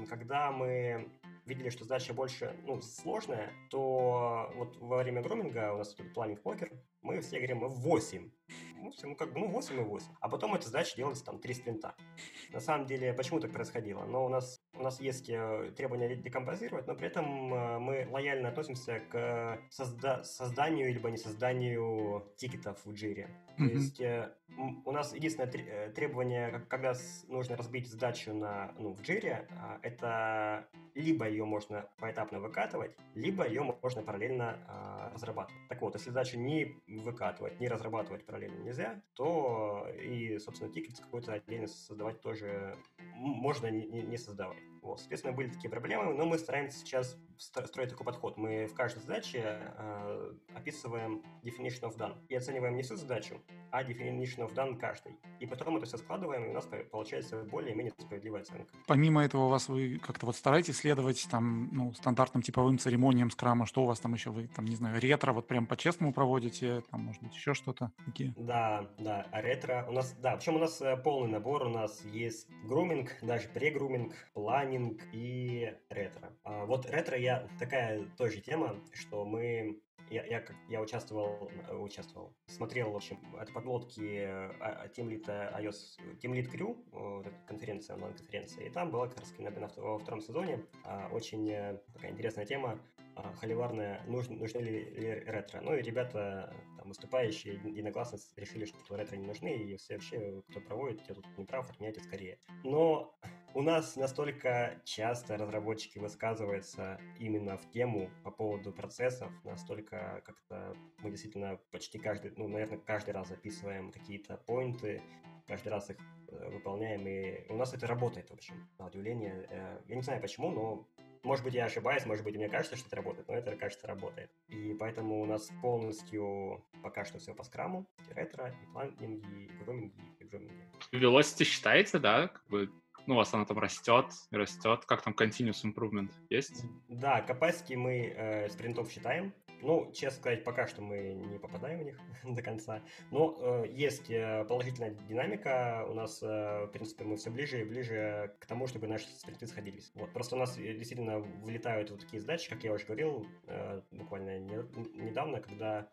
когда мы видели, что задача больше ну, сложная, то вот во время громинга у нас тут планинг покер, мы все говорим 8. Ну, все, ну, как бы, ну, 8 и 8. А потом эта задача делается там 3 спринта. На самом деле, почему так происходило? Но у нас, у нас есть э, требования декомпозировать, но при этом э, мы лояльно относимся к созда- созданию либо не созданию тикетов в джире. Mm-hmm. То есть э, у нас единственное требование, когда нужно разбить задачу на, ну, в джире, а, это либо ее можно поэтапно выкатывать, либо ее можно параллельно а, разрабатывать. Так вот, если задачу не выкатывать, не разрабатывать параллельно нельзя, то и, собственно, тикет какой-то отдельно создавать тоже можно не, не создавать. Вот, соответственно, были такие проблемы, но мы стараемся сейчас строить такой подход. Мы в каждой задаче э, описываем definition of done и оцениваем не всю задачу, а definition of done каждый. И потом это все складываем, и у нас получается более-менее справедливая оценка. Помимо этого, у вас вы как-то вот стараетесь следовать там, ну, стандартным типовым церемониям скрама, что у вас там еще, вы там, не знаю, ретро вот прям по-честному проводите, там, может быть, еще что-то? Какие? Да, да, ретро. У нас, да, причем у нас э, полный набор, у нас есть груминг, даже прегруминг, планинг и ретро. А вот ретро я такая тоже тема, что мы я, я, я участвовал, э, участвовал, смотрел, в общем, от подлодки а, Team Lead iOS, Team Lead Crew, вот конференция, онлайн-конференция, и там была как раз на, во втором сезоне а, очень э, такая интересная тема холиварное, нужны, нужны ли, ли ретро. Ну и ребята, там, выступающие единогласно решили, что ретро не нужны, и все вообще, кто проводит, те тут не прав, отменяйте скорее. Но у нас настолько часто разработчики высказываются именно в тему по поводу процессов, настолько как-то мы действительно почти каждый, ну, наверное, каждый раз записываем какие-то поинты, каждый раз их э, выполняем, и у нас это работает, в общем, на удивление. Э, я не знаю почему, но может быть, я ошибаюсь, может быть, мне кажется, что это работает, но это, кажется, работает. И поэтому у нас полностью пока что все по скраму, и ретро, и планинги, и груминги, и груминги. Velocity считается, да, как бы ну, у вас она там растет, растет. Как там continuous improvement есть? Да, capacity мы э, спринтов считаем. Ну, честно сказать, пока что мы не попадаем в них до конца. Но э, есть э, положительная динамика. У нас, э, в принципе, мы все ближе и ближе к тому, чтобы наши спринты сходились. Вот. Просто у нас э, действительно вылетают вот такие задачи, как я уже говорил, э, буквально не, недавно, когда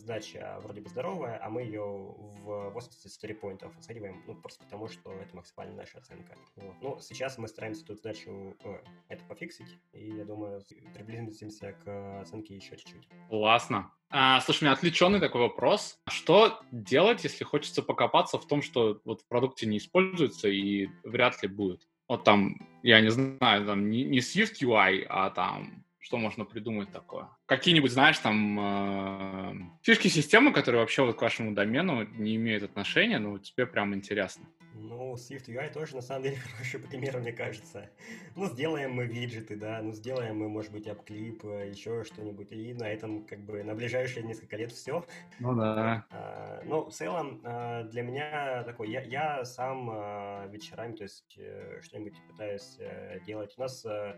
сдача вроде бы здоровая, а мы ее в 84 поинтов оцениваем, ну, просто потому, что это максимальная наша оценка. Вот. Ну, сейчас мы стараемся тут сдачу, э, это пофиксить, и я думаю, приблизимся к оценке еще чуть-чуть. Классно. А, слушай, у меня отвлеченный такой вопрос. Что делать, если хочется покопаться в том, что вот в продукте не используется и вряд ли будет? Вот там, я не знаю, там не, не Swift UI, а там что можно придумать такое? Какие-нибудь, знаешь, там э, фишки системы, которые вообще вот к вашему домену не имеют отношения, но тебе прям интересно. Ну, Swift UI тоже, на самом деле, хороший пример, мне кажется. Ну, сделаем мы виджеты, да, ну, сделаем мы, может быть, апклип, еще что-нибудь, и на этом, как бы, на ближайшие несколько лет все. Ну, да. А, ну, в целом, а, для меня такой, я, я сам а, вечерами, то есть, э, что-нибудь пытаюсь э, делать. У нас э,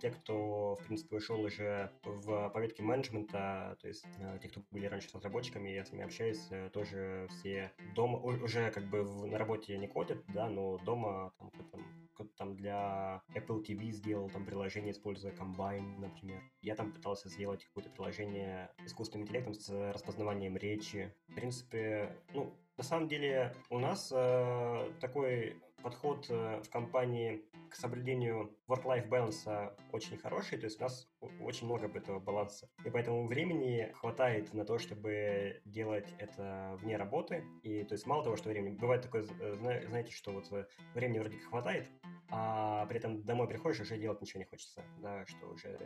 те, кто, в принципе, ушел уже в поветке менеджмента, то есть те, кто были раньше разработчиками, я с ними общаюсь, тоже все дома, уже как бы на работе не кодят, да, но дома там, там кто-то там для Apple TV сделал там приложение, используя Combine, например. Я там пытался сделать какое-то приложение искусственным интеллектом с распознаванием речи. В принципе, ну, на самом деле у нас э, такой подход э, в компании к соблюдению work-life balance очень хороший, то есть у нас очень много этого баланса. И поэтому времени хватает на то, чтобы делать это вне работы. И то есть мало того, что времени... Бывает такое, э, знаете, что вот э, времени вроде хватает, а при этом домой приходишь, уже делать ничего не хочется, да, что уже,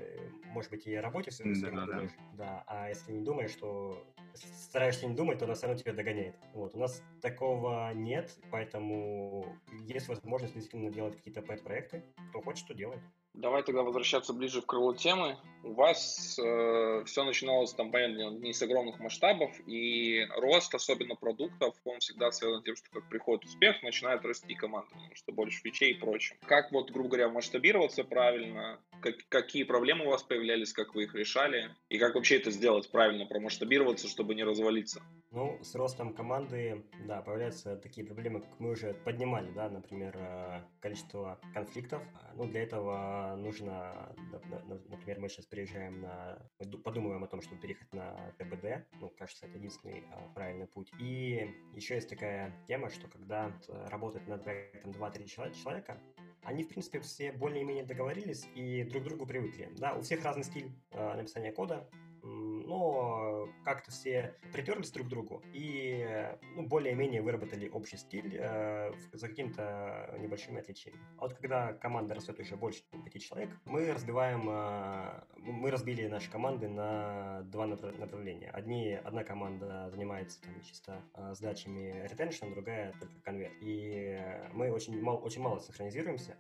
может быть, и о работе все да, да, думаешь, да. да, а если не думаешь, то стараешься не думать, то она все равно тебя догоняет. Вот, у нас такого нет, поэтому есть возможность действительно делать какие-то пэт-проекты, кто хочет, то делает. Давай тогда возвращаться ближе к крылу темы. У вас э, все начиналось там, понятно, не с огромных масштабов, и рост, особенно продуктов, он всегда связан с тем, что как приходит успех, начинает расти команда, потому что больше фичей и прочее. Как вот, грубо говоря, масштабироваться правильно, как, какие проблемы у вас появлялись, как вы их решали, и как вообще это сделать правильно, промасштабироваться, чтобы не развалиться? Ну, с ростом команды, да, появляются такие проблемы, как мы уже поднимали, да, например, э, количество конфликтов. Ну, для этого нужно, например, мы сейчас переезжаем на... Подумываем о том, чтобы переехать на ТБД. Ну, кажется, это единственный а, правильный путь. И еще есть такая тема, что когда работает над проектом 2-3 человека, они, в принципе, все более-менее договорились и друг к другу привыкли. Да, у всех разный стиль э, написания кода, но как-то все притерлись друг к другу и ну, более-менее выработали общий стиль э, за какими-то небольшими отличиями. А вот когда команда растет уже больше пяти человек, мы разбиваем, э, мы разбили наши команды на два направления. Одни, одна команда занимается там, чисто э, сдачами retention, другая только конверт. И мы очень мало, очень мало синхронизируемся,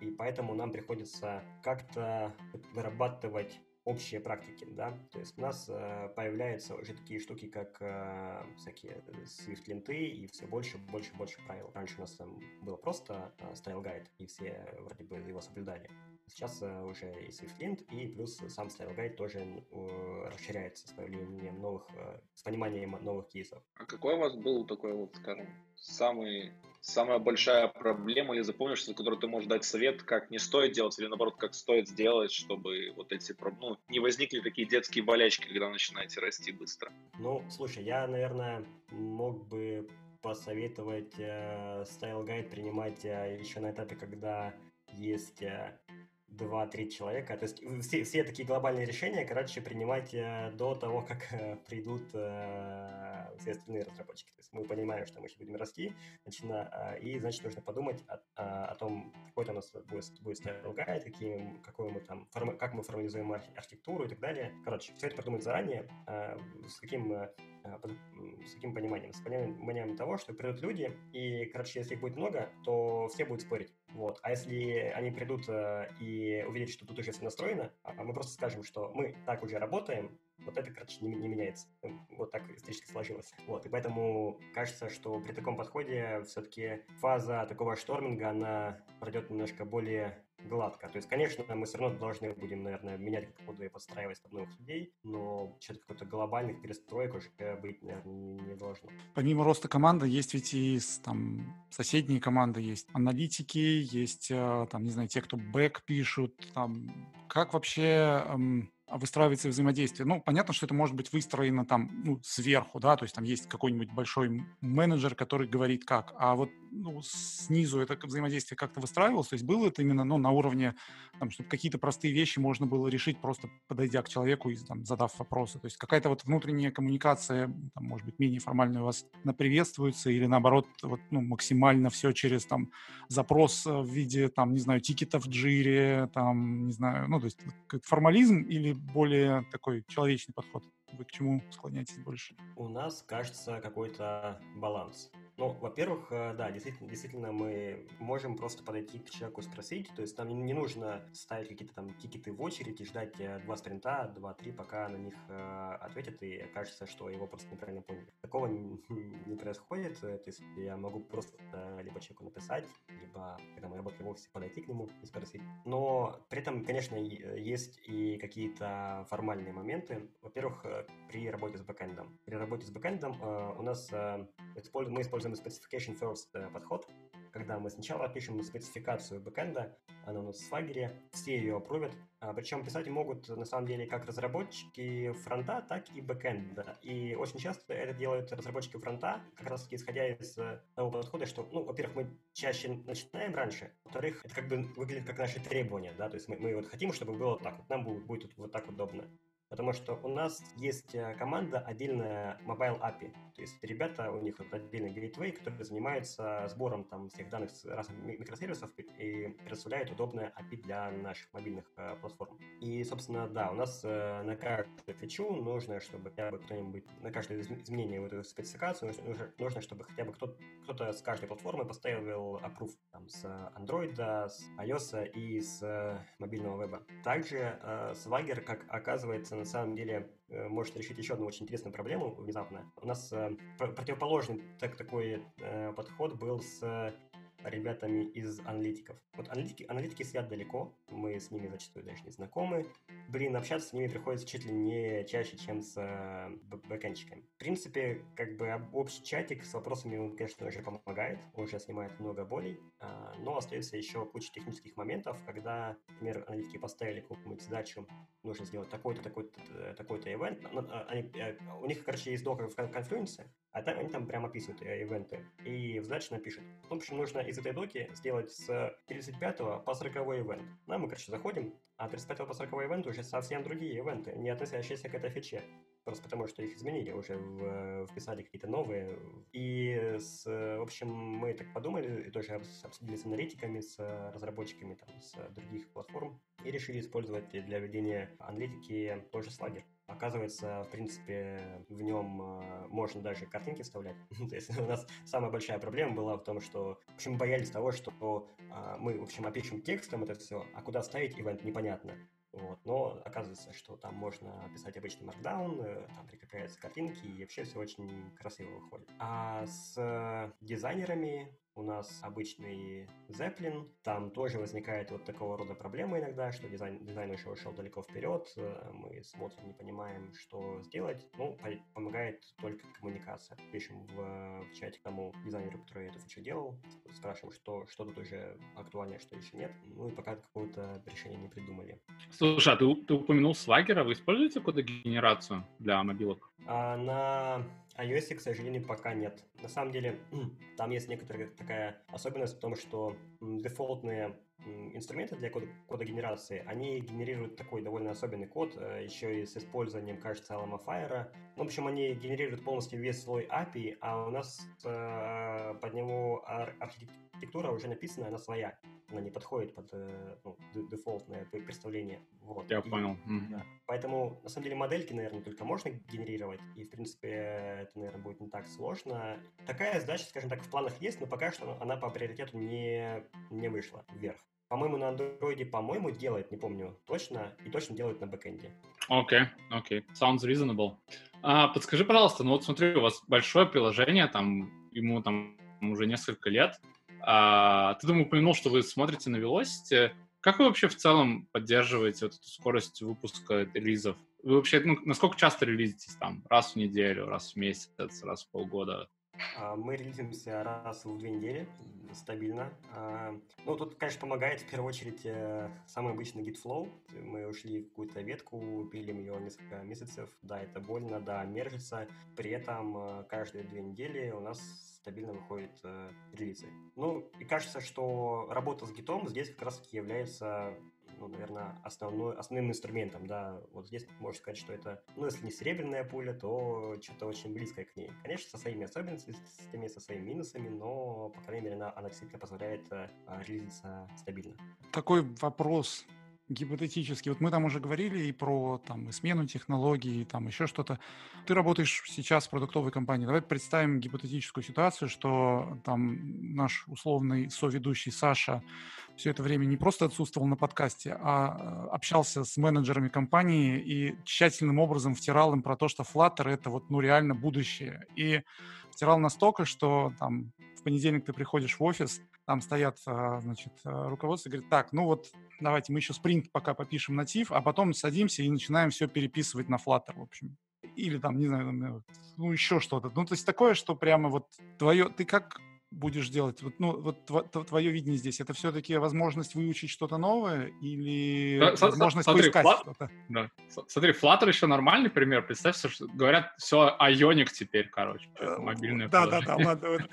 и поэтому нам приходится как-то вырабатывать общие практики, да, то есть у нас э, появляются уже такие штуки, как э, всякие Swift-ленты и все больше, больше, больше правил. Раньше у нас там было просто э, guide, и все вроде бы его соблюдали. Сейчас э, уже и Swift-лент, и плюс сам style guide тоже э, расширяется с появлением новых, э, с пониманием новых кейсов. А какой у вас был такой вот, скажем, самый самая большая проблема или запомнишься, за которую ты можешь дать совет, как не стоит делать, или наоборот, как стоит сделать, чтобы вот эти ну, не возникли такие детские болячки, когда начинаете расти быстро? Ну, слушай, я, наверное, мог бы посоветовать э, Style Guide принимать э, еще на этапе, когда есть э, 2-3 человека. То есть все, все такие глобальные решения, короче, принимать э, до того, как э, придут э, все остальные разработчики. То есть мы понимаем, что мы сейчас будем расти, начина, э, и, значит, нужно подумать о, о, о том, какой у нас будет, будет style guide, какие, какой мы там, как мы формализуем архитектуру и так далее. Короче, все это продумать заранее, э, с каким э, с каким пониманием? С пониманием того, что придут люди, и, короче, если их будет много, то все будут спорить. Вот. А если они придут э, и увидят, что тут уже все настроено, а мы просто скажем, что мы так уже работаем, вот это, короче, не, не меняется. Вот так исторически сложилось. Вот. И поэтому кажется, что при таком подходе все-таки фаза такого шторминга, она пройдет немножко более гладко. То есть, конечно, мы все равно должны будем, наверное, менять коды и подстраивать под новых людей, но что-то какой-то глобальных перестроек уже быть, наверное, не, не должно. Помимо роста команды, есть ведь и там соседние команды, есть аналитики, есть, э, там, не знаю, те, кто бэк пишут, там, как вообще эм, выстраивается взаимодействие. Ну, понятно, что это может быть выстроено там ну, сверху, да, то есть там есть какой-нибудь большой менеджер, который говорит как, а вот ну, снизу это взаимодействие как-то выстраивалось, то есть было это именно ну, на уровне, там, чтобы какие-то простые вещи можно было решить, просто подойдя к человеку и там, задав вопросы. То есть какая-то вот внутренняя коммуникация, там, может быть, менее формальная у вас приветствуется или наоборот вот, ну, максимально все через там запрос в виде, там, не знаю, тикетов в джире, там, не знаю, ну, то есть формализм или более такой человечный подход? Вы к чему склоняетесь больше? У нас, кажется, какой-то баланс. Ну, во-первых, э, да, действительно, действительно мы можем просто подойти к человеку спросить, то есть там не нужно ставить какие-то там тикеты в очередь и ждать э, два спринта, два-три, пока на них э, ответят, и кажется, что его просто неправильно поняли. Такого не, происходит, то есть я могу просто либо человеку написать, либо, когда мы работаем в офисе, подойти к нему и спросить. Но при этом, конечно, есть и какие-то формальные моменты. Во-первых, при работе с бэкэндом. При работе с бэкэндом э, у нас э, мы используем specification first э, подход, когда мы сначала пишем спецификацию бэкэнда, она у нас в Swagger, все ее опровят, а, причем писать могут на самом деле как разработчики фронта, так и бэкэнда. И очень часто это делают разработчики фронта, как раз таки исходя из того подхода, что, ну, во-первых, мы чаще начинаем раньше, во-вторых, это как бы выглядит как наши требования, да, то есть мы, мы вот хотим, чтобы было так, вот нам будет, будет вот так удобно. Потому что у нас есть э, команда отдельная Mobile API. То есть ребята, у них вот отдельный gateway, который занимается сбором там всех данных с разных микросервисов и предоставляет удобное API для наших мобильных э, платформ. И, собственно, да, у нас э, на каждую фичу нужно, чтобы хотя бы кто-нибудь, на каждое изменение в эту спецификацию нужно, нужно чтобы хотя бы кто-то, кто-то с каждой платформы поставил approve там, с Android, с iOS и с э, мобильного веба. Также э, Swagger, как оказывается, на самом деле э, может решить еще одну очень интересную проблему внезапно. У нас э, противоположный так, такой э, подход был с ребятами из аналитиков. Вот аналитики, аналитики сидят далеко, мы с ними зачастую даже не знакомы. Блин, общаться с ними приходится чуть ли не чаще, чем с э, бэкэнщиками. В принципе, как бы общий чатик с вопросами, он, конечно, уже помогает, уже снимает много болей, э, но остается еще куча технических моментов, когда, например, аналитики поставили какую-нибудь задачу, нужно сделать такой-то, такой-то, такой-то ивент. А, они, э, у них, короче, есть докер в конфлюенсе, а там они там прям описывают э, ивенты. И в задаче напишут. В общем, нужно из этой доки сделать с 35 по 40 ивент. Ну, мы, короче, заходим, а 35 по 40 ивент уже совсем другие ивенты, не относящиеся к этой фиче. Просто потому, что их изменили, уже в, вписали какие-то новые. И, с, в общем, мы так подумали, и тоже обсудили с аналитиками, с разработчиками там, с других платформ, и решили использовать для ведения аналитики тоже Swagger. Оказывается, в принципе, в нем э, можно даже картинки вставлять. То есть у нас самая большая проблема была в том, что, в общем, боялись того, что э, мы, в общем, опишем текстом это все, а куда ставить ивент непонятно. Вот. Но оказывается, что там можно писать обычный markdown, э, там прикрепляются картинки, и вообще все очень красиво выходит. А с дизайнерами у нас обычный Zeppelin. Там тоже возникает вот такого рода проблема иногда, что дизайн, дизайн еще ушел далеко вперед, э, мы смотрим, не понимаем, что сделать. Ну, помогает только коммуникация. Пишем в, в чате тому дизайнеру, который эту фичу делал, спрашиваем, что, что тут уже актуально, что еще нет. Ну и пока какого-то решения не придумали. Слушай, а ты, ты упомянул Swagger, а вы используете кодогенерацию для мобилок? А на iOS, к сожалению, пока нет. На самом деле, там есть некоторая такая особенность в том, что дефолтные инструменты для кода, кодогенерации, они генерируют такой довольно особенный код, э, еще и с использованием, кажется, Alma Fire. Ну, в общем, они генерируют полностью весь слой API, а у нас э, под него архитектура уже написана, она своя. Она не подходит под э, ну, дефолтное представление. Вот. Я и, понял. Да. Поэтому, на самом деле, модельки, наверное, только можно генерировать, и, в принципе, это, наверное, будет не так сложно. Такая задача, скажем так, в планах есть, но пока что она по приоритету не, не вышла вверх. По-моему, на андроиде, по-моему, делает, не помню точно, и точно делает на бэкэнде. Окей, okay, окей. Okay. Sounds reasonable. А, подскажи, пожалуйста, ну вот смотри, у вас большое приложение, там, ему там уже несколько лет. А, ты, думаю, упомянул, что вы смотрите на Velocity. Как вы вообще в целом поддерживаете вот эту скорость выпуска релизов? Вы вообще, ну, насколько часто релизитесь там? Раз в неделю, раз в месяц, раз в полгода? А, мы релизимся раз в две недели, стабильно. А, ну, тут, конечно, помогает в первую очередь э, самый обычный GitFlow. Мы ушли в какую-то ветку, пилим ее несколько месяцев. Да, это больно, да, мержится. При этом э, каждые две недели у нас стабильно выходит э, релизы. Ну, и кажется, что работа с гитом здесь как раз-таки является ну, наверное, основной, основным инструментом, да, вот здесь можно сказать, что это, ну, если не серебряная пуля, то что-то очень близкое к ней. Конечно, со своими особенностями, со своими минусами, но, по крайней мере, она, она действительно позволяет э, релизиться стабильно. Такой вопрос гипотетически, вот мы там уже говорили и про там и смену технологий, и там еще что-то. Ты работаешь сейчас в продуктовой компании. Давай представим гипотетическую ситуацию, что там наш условный соведущий Саша все это время не просто отсутствовал на подкасте, а э, общался с менеджерами компании и тщательным образом втирал им про то, что Flutter — это вот ну реально будущее. И втирал настолько, что там в понедельник ты приходишь в офис, там стоят, а, значит, а, руководство говорит, так, ну вот давайте мы еще спринт пока попишем натив, а потом садимся и начинаем все переписывать на Flutter, в общем. Или там, не знаю, ну еще что-то. Ну, то есть такое, что прямо вот твое... Ты как будешь делать? Вот, ну, вот твое видение здесь, это все-таки возможность выучить что-то новое или да, возможность смотри, поискать флат... что-то? Да. Смотри, Flutter еще нормальный пример. Представь, что говорят, все Ionic теперь, короче, э, мобильное Да, да, да, ладно.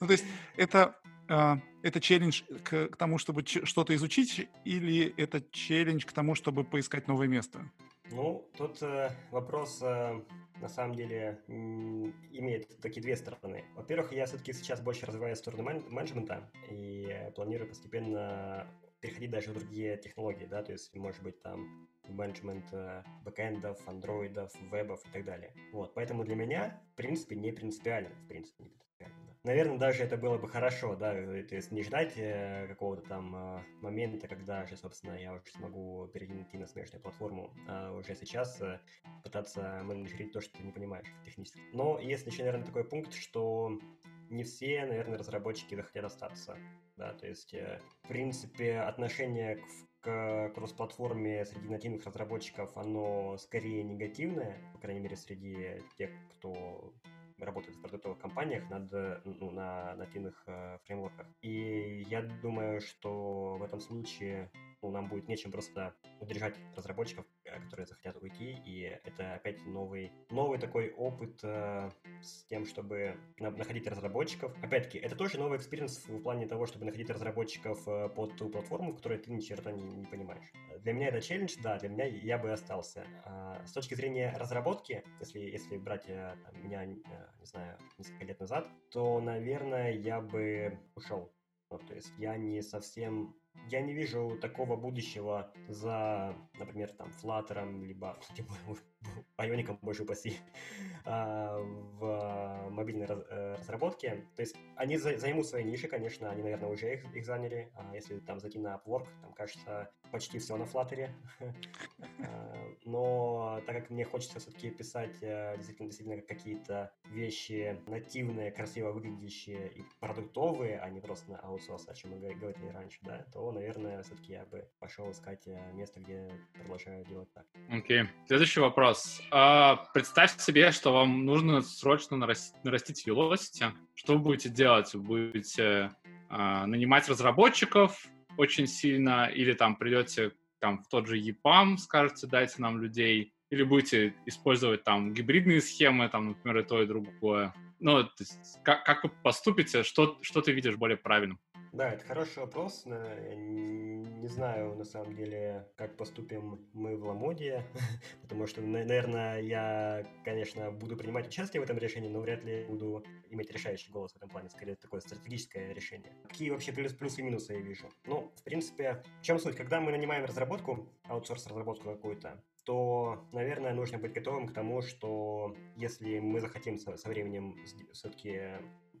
Ну, то есть это а, это челлендж к, к тому, чтобы что-то изучить, или это челлендж к тому, чтобы поискать новое место? Ну, тут э, вопрос э, на самом деле имеет такие две стороны. Во-первых, я все-таки сейчас больше развиваю сторону мен- менеджмента и планирую постепенно переходить даже в другие технологии, да, то есть, может быть, там менеджмент э, бэкэндов, андроидов, вебов и так далее. Вот, поэтому для меня, в принципе, не принципиально, в принципе, не наверное, даже это было бы хорошо, да, э, то есть не ждать э, какого-то там э, момента, когда же, собственно, я уже смогу перейти на смежную платформу, а уже сейчас э, пытаться менеджерить то, что ты не понимаешь технически. Но есть еще, наверное, такой пункт, что не все, наверное, разработчики захотят остаться, да, то есть, э, в принципе, отношение к, к кросс-платформе среди нативных разработчиков, оно скорее негативное, по крайней мере, среди тех, кто работает в продуктовых компаниях над, ну, на нативных э, фреймворках. И я думаю, что в этом случае ну, нам будет нечем просто удержать разработчиков, э, которые захотят уйти, и это опять новый, новый такой опыт э, с тем, чтобы на, находить разработчиков. Опять-таки, это тоже новый experience в плане того, чтобы находить разработчиков э, под ту платформу, в которой ты ни черта не, не понимаешь. Для меня это челлендж, да, для меня я бы остался. А с точки зрения разработки, если, если брать э, меня, э, не знаю, несколько лет назад, то, наверное, я бы ушел. Ну, то есть я не совсем я не вижу такого будущего за, например, там, Flutter, либо Ionic, больше упаси, а, в мобильной э, разработке. То есть они займут свои ниши, конечно, они, наверное, уже их, их заняли. А если там зайти на Upwork, там, кажется, почти все на Flutter. А, но так как мне хочется все-таки писать э, действительно, действительно какие-то вещи нативные, красиво выглядящие и продуктовые, а не просто на аутсорс, о чем мы говорили раньше, да, то, наверное, все-таки я бы пошел искать э, место, где продолжаю делать так. Окей. Okay. Следующий вопрос. А, представьте себе, что вам нужно срочно нарастить, нарастить velocity. Что вы будете делать? Вы будете а, нанимать разработчиков очень сильно или там придете там в тот же EPAM, скажете, дайте нам людей, или будете использовать там гибридные схемы, там, например, и то, и другое? Ну, то есть, как, как вы поступите, что, что ты видишь более правильным? Да, это хороший вопрос. Не знаю, на самом деле, как поступим мы в Ламоде, потому что, наверное, я, конечно, буду принимать участие в этом решении, но вряд ли буду иметь решающий голос в этом плане, скорее такое стратегическое решение. Какие вообще плюсы и минусы я вижу? Ну, в принципе, в чем суть? Когда мы нанимаем разработку, аутсорс-разработку какую-то, то, наверное, нужно быть готовым к тому, что если мы захотим со, со временем все-таки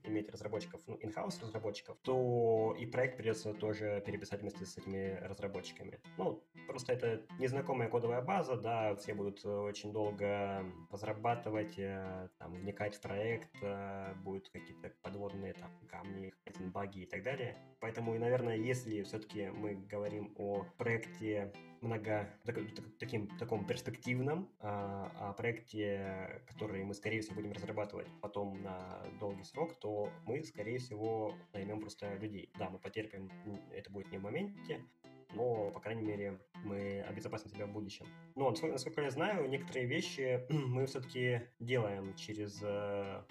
иметь разработчиков, ну, in-house разработчиков, то и проект придется тоже переписать вместе с этими разработчиками. Ну, просто это незнакомая кодовая база, да, все будут очень долго разрабатывать, э, там, вникать в проект, э, будут какие-то подводные там камни, баги и так далее. Поэтому, наверное, если все-таки мы говорим о проекте много таким таком перспективном, а, о проекте, который мы, скорее всего, будем разрабатывать потом на долгий срок, то мы, скорее всего, наймем просто людей. Да, мы потерпим, это будет не в моменте, но, по крайней мере, мы обезопасим себя в будущем. Но, насколько я знаю, некоторые вещи мы все-таки делаем через э,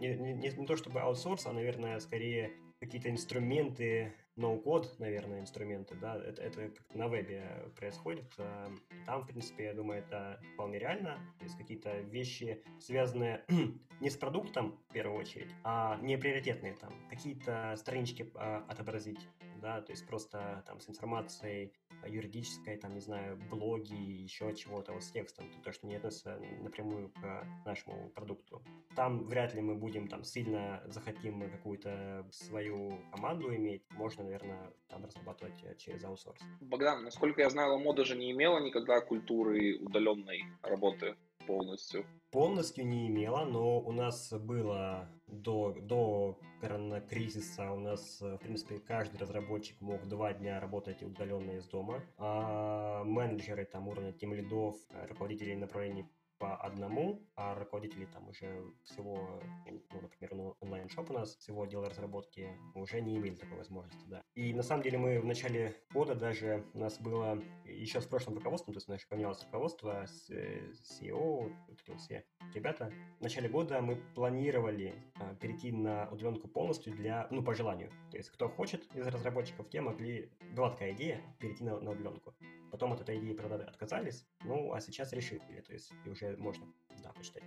не, не, не то чтобы аутсорс, а, наверное, скорее какие-то инструменты, ноу-код, наверное, инструменты, да, это, это на вебе происходит. А, там, в принципе, я думаю, это вполне реально. То есть какие-то вещи, связанные не с продуктом, в первую очередь, а не приоритетные там. Какие-то странички а, отобразить, да, то есть просто там с информацией юридической, там, не знаю, блоги, еще чего-то вот с текстом, то, что не относится напрямую к нашему продукту. Там вряд ли мы будем там сильно захотим какую-то свою команду иметь, можно, наверное, там разрабатывать э, через аутсорс. Богдан, насколько я знаю, Ламо даже не имела никогда культуры удаленной работы полностью? Полностью не имела, но у нас было до, до коронакризиса, у нас, в принципе, каждый разработчик мог два дня работать удаленно из дома, а менеджеры там уровня тем лидов, руководителей направлений по одному, а руководители там уже всего, ну, например, ну, онлайн-шоп у нас, всего отдела разработки уже не имели такой возможности, да. И на самом деле мы в начале года даже, у нас было еще с прошлым руководством, то есть наше поменялось руководство, с, CEO, вот эти все ребята, в начале года мы планировали а, перейти на удаленку полностью для, ну, по желанию. То есть кто хочет из разработчиков, те могли, была такая идея перейти на, на удаленку. Потом от этой идеи, правда, отказались, ну, а сейчас решили. То есть и уже можно да, почитать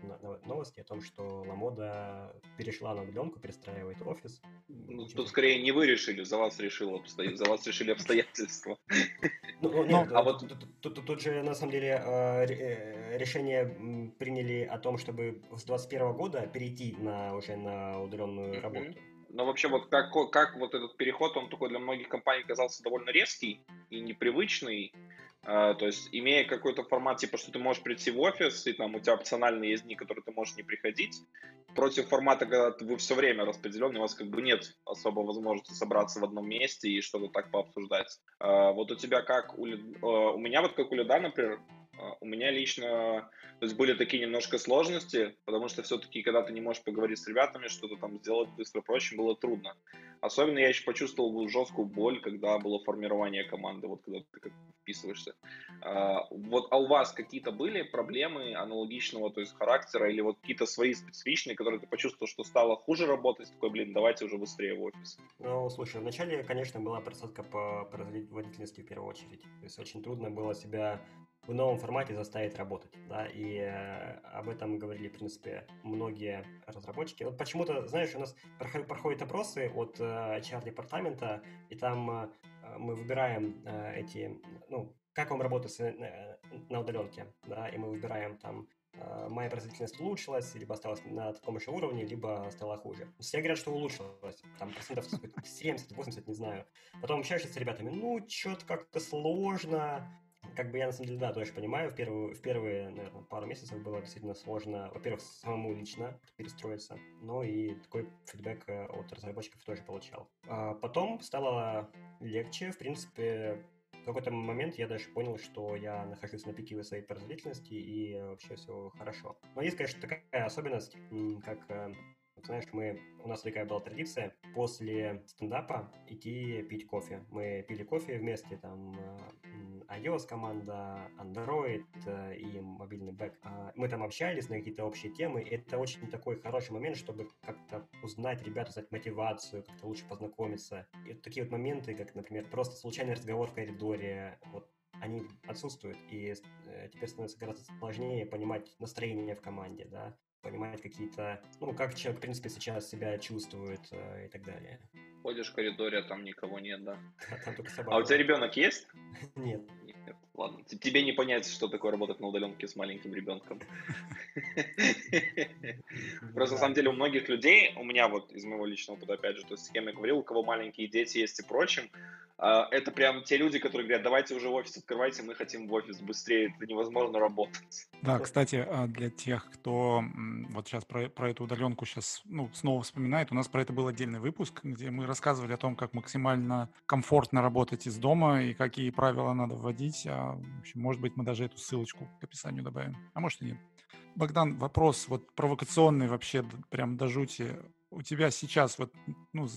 новости о том, что Ламода перешла на удаленку, перестраивает офис. Ну, тут скорее не вы решили, за вас решил обстоят, за вас решили обстоятельства. Ну, ну нет, а вот тут же на самом деле а, э, решение приняли о том, чтобы с 2021 года перейти на уже на удаленную работу. Но вообще вот как, как вот этот переход, он такой для многих компаний казался довольно резкий и непривычный. Uh, то есть, имея какой-то формат, типа, что ты можешь прийти в офис, и там у тебя опциональные есть дни, которые ты можешь не приходить, против формата, когда вы все время распределены, у вас как бы нет особо возможности собраться в одном месте и что-то так пообсуждать. Uh, вот у тебя как, у, uh, у меня вот как у Лида, например, а, у меня лично то есть были такие немножко сложности, потому что все-таки, когда ты не можешь поговорить с ребятами, что-то там сделать быстро, проще, было трудно. Особенно я еще почувствовал жесткую боль, когда было формирование команды, вот когда ты как вписываешься. А, вот, а у вас какие-то были проблемы аналогичного, то есть характера, или вот какие-то свои специфичные, которые ты почувствовал, что стало хуже работать, такой, блин, давайте уже быстрее в офис? Ну, слушай, вначале, конечно, была просадка по производительности в первую очередь. То есть очень трудно было себя в новом формате заставить работать, да, и э, об этом говорили, в принципе, многие разработчики. Вот почему-то, знаешь, у нас проходят опросы от э, HR-департамента, и там э, мы выбираем э, эти, ну, как вам работать на, на удаленке, да, и мы выбираем там моя производительность улучшилась, либо осталась на таком же уровне, либо стала хуже. Все говорят, что улучшилась, там процентов 70-80, не знаю. Потом общаешься с ребятами, ну, что-то как-то сложно, как бы я на самом деле, да, тоже понимаю, в, первую, в первые, наверное, пару месяцев было действительно сложно, во-первых, самому лично перестроиться, но и такой фидбэк э, от разработчиков тоже получал. А потом стало легче, в принципе, в какой-то момент я даже понял, что я нахожусь на пике своей производительности и вообще все хорошо. Но есть, конечно, такая особенность, как э, знаешь, мы, у нас такая была традиция после стендапа идти пить кофе. Мы пили кофе вместе, там, iOS команда, Android э, и мобильный бэк. А, мы там общались на какие-то общие темы, это очень такой хороший момент, чтобы как-то узнать ребят, узнать мотивацию, как-то лучше познакомиться. И вот такие вот моменты, как, например, просто случайный разговор в коридоре, вот они отсутствуют, и э, теперь становится гораздо сложнее понимать настроение в команде, да, понимать какие-то, ну, как человек, в принципе, сейчас себя чувствует э, и так далее. Ходишь в коридоре, а там никого нет, да? Там только А у тебя ребенок есть? Нет. Нет, ладно. Тебе не понять, что такое работать на удаленке с маленьким ребенком. Просто на самом деле у многих людей, у меня вот из моего личного опыта, опять же, то есть с кем я говорил, у кого маленькие дети есть и прочим, а, это прям те люди, которые говорят, давайте уже офис открывайте, мы хотим в офис быстрее, это невозможно работать. Да, кстати, а, для тех, кто вот сейчас про, про эту удаленку сейчас ну, снова вспоминает, у нас про это был отдельный выпуск, где мы рассказывали о том, как максимально комфортно работать из дома и какие правила надо вводить. А, в общем, может быть, мы даже эту ссылочку к описанию добавим, а может и нет. Богдан, вопрос вот провокационный вообще прям до жути. У тебя сейчас вот ну,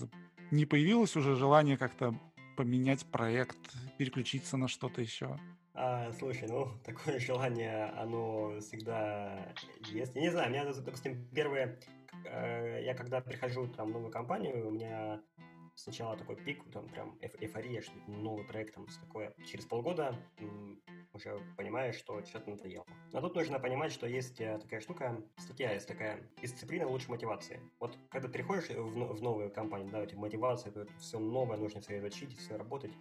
не появилось уже желание как-то поменять проект, переключиться на что-то еще? А, слушай, ну, такое желание, оно всегда есть. Я не знаю, у меня, допустим, первые... Э, я когда прихожу там, в новую компанию, у меня сначала такой пик, там прям эйфория, что новый проект, там, такое. Через полгода уже понимаешь, что что-то надоело. Но тут нужно понимать, что есть э, такая штука, статья есть такая, дисциплина лучше мотивации. Вот когда приходишь в, в новую компанию, да, у тебя мотивация, это все новое, нужно все изучить, все работать,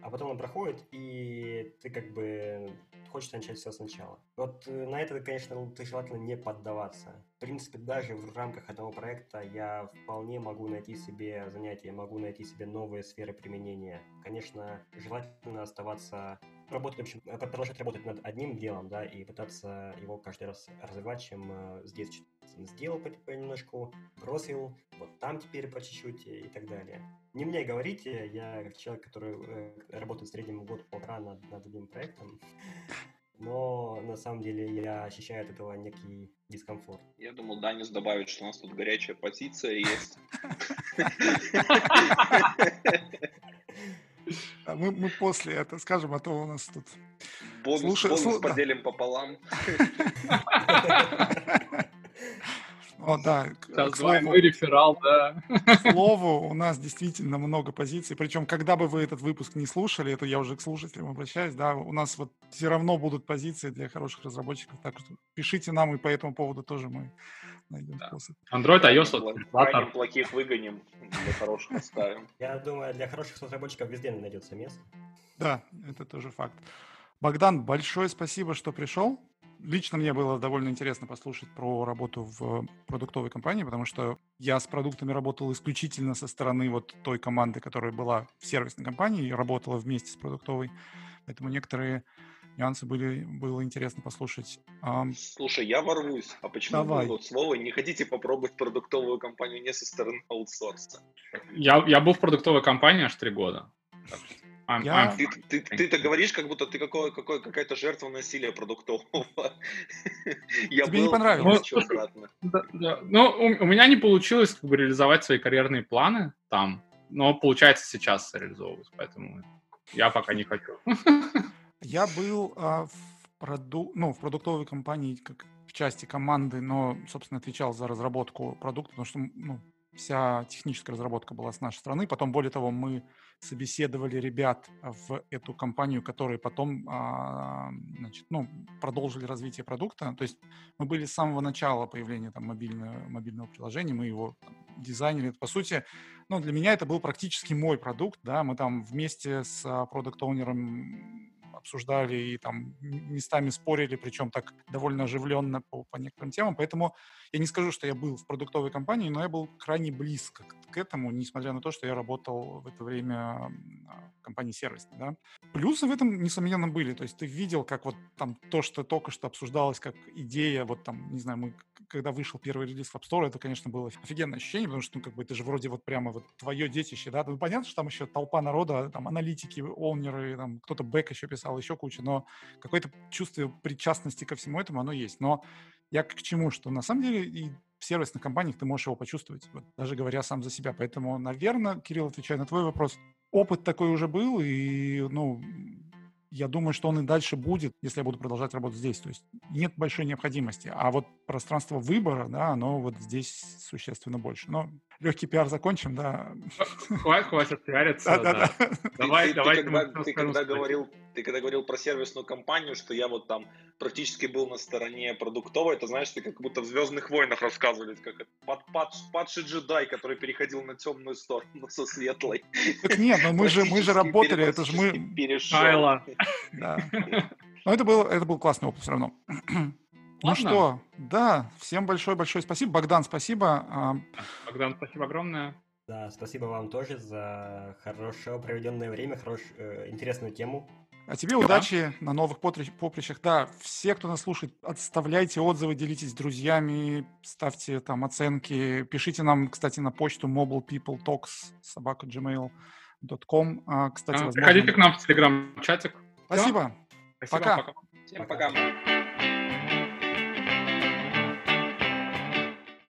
а потом он проходит, и ты как бы хочешь начать все сначала. Вот э, на это, конечно, ты желательно не поддаваться. В принципе, даже в рамках одного проекта я вполне могу найти себе занятия, могу найти себе новые сферы применения. Конечно, желательно оставаться работать, в общем, э, продолжать работать над одним делом, да, и пытаться его каждый раз развивать, чем э, здесь сделал понемножку, бросил, вот там теперь по чуть-чуть и так далее. Не мне говорите, я как человек, который э, работает в среднем год-полтора над, над одним проектом, но на самом деле я ощущаю от этого некий дискомфорт. Я думал, Данис добавит, что у нас тут горячая позиция есть. А мы, мы после это скажем, а то у нас тут... Бонус, Слушай, бонус слу... поделим да. пополам. О, да. Сейчас двойной реферал, да. К слову, у нас действительно много позиций. Причем, когда бы вы этот выпуск не слушали, это я уже к слушателям обращаюсь, да, у нас вот все равно будут позиции для хороших разработчиков. Так что пишите нам, и по этому поводу тоже мы найдем да. способ. Android, iOS, Крайне плохих выгоним, для хороших оставим. Я думаю, для хороших разработчиков везде найдется место. Да, это тоже факт. Богдан, большое спасибо, что пришел лично мне было довольно интересно послушать про работу в продуктовой компании, потому что я с продуктами работал исключительно со стороны вот той команды, которая была в сервисной компании и работала вместе с продуктовой. Поэтому некоторые нюансы были, было интересно послушать. Слушай, я ворвусь. А почему Давай. было слово «не хотите попробовать продуктовую компанию не со стороны аутсорса»? Я, я был в продуктовой компании аж три года. I'm, я... I'm... Ты, ты, ты, ты говоришь, как будто ты какой, какой, какая-то жертва насилия продуктового. Я Тебе был, не понравилось? Ну, да, да. Ну, у, у меня не получилось как бы реализовать свои карьерные планы там, но получается сейчас реализовывать, поэтому я пока не хочу. Я был а, в, проду... ну, в продуктовой компании как в части команды, но, собственно, отвечал за разработку продукта, потому что ну, вся техническая разработка была с нашей стороны. Потом, более того, мы собеседовали ребят в эту компанию, которые потом а, значит, ну, продолжили развитие продукта. То есть мы были с самого начала появления там, мобильного, мобильного приложения, мы его там, дизайнили. По сути, ну, для меня это был практически мой продукт. Да? Мы там вместе с продукт-оунером обсуждали и там местами спорили, причем так довольно оживленно по, по некоторым темам. Поэтому я не скажу, что я был в продуктовой компании, но я был крайне близко к, к этому, несмотря на то, что я работал в это время а, в компании сервисной. Да. Плюсы в этом, несомненно, были. То есть ты видел, как вот там то, что только что обсуждалось, как идея, вот там, не знаю, мы когда вышел первый релиз в App Store, это, конечно, было офигенное ощущение, потому что, ну, как бы, это же вроде вот прямо вот твое детище, да, ну, понятно, что там еще толпа народа, там, аналитики, оунеры, там, кто-то бэк еще писал, еще куча, но какое-то чувство причастности ко всему этому, оно есть. Но я к чему, что на самом деле и в сервисных компаниях ты можешь его почувствовать, вот, даже говоря сам за себя. Поэтому, наверное, Кирилл, отвечая на твой вопрос, опыт такой уже был, и, ну, я думаю, что он и дальше будет, если я буду продолжать работать здесь. То есть нет большой необходимости. А вот пространство выбора, да, оно вот здесь существенно больше. Но легкий пиар закончим, да. Хватит, хватит пиариться. Да, да, да. Давай, давай. Ты когда говорил, ты когда говорил про сервисную компанию, что я вот там практически был на стороне продуктовой, это знаешь, ты как будто в Звездных войнах рассказывали, как под, под, падший джедай, который переходил на темную сторону со светлой. Так нет, но мы же, мы же работали, это же мы... Перешел. Да. Но это был, это был классный опыт все равно. Ну что, да, всем большое-большое спасибо. Богдан, спасибо. А, Богдан, спасибо огромное. Да, спасибо вам тоже за хорошо проведенное время, хорош, э, интересную тему. А тебе да. удачи на новых поприщах. Да, все, кто нас слушает, отставляйте отзывы, делитесь с друзьями, ставьте там оценки. Пишите нам, кстати, на почту mobilepeopletalks собака gmail.com. А, кстати, а, возможно... Приходите к нам в телеграм-чатик. Спасибо. Спасибо. Пока. Пока. Всем пока. пока.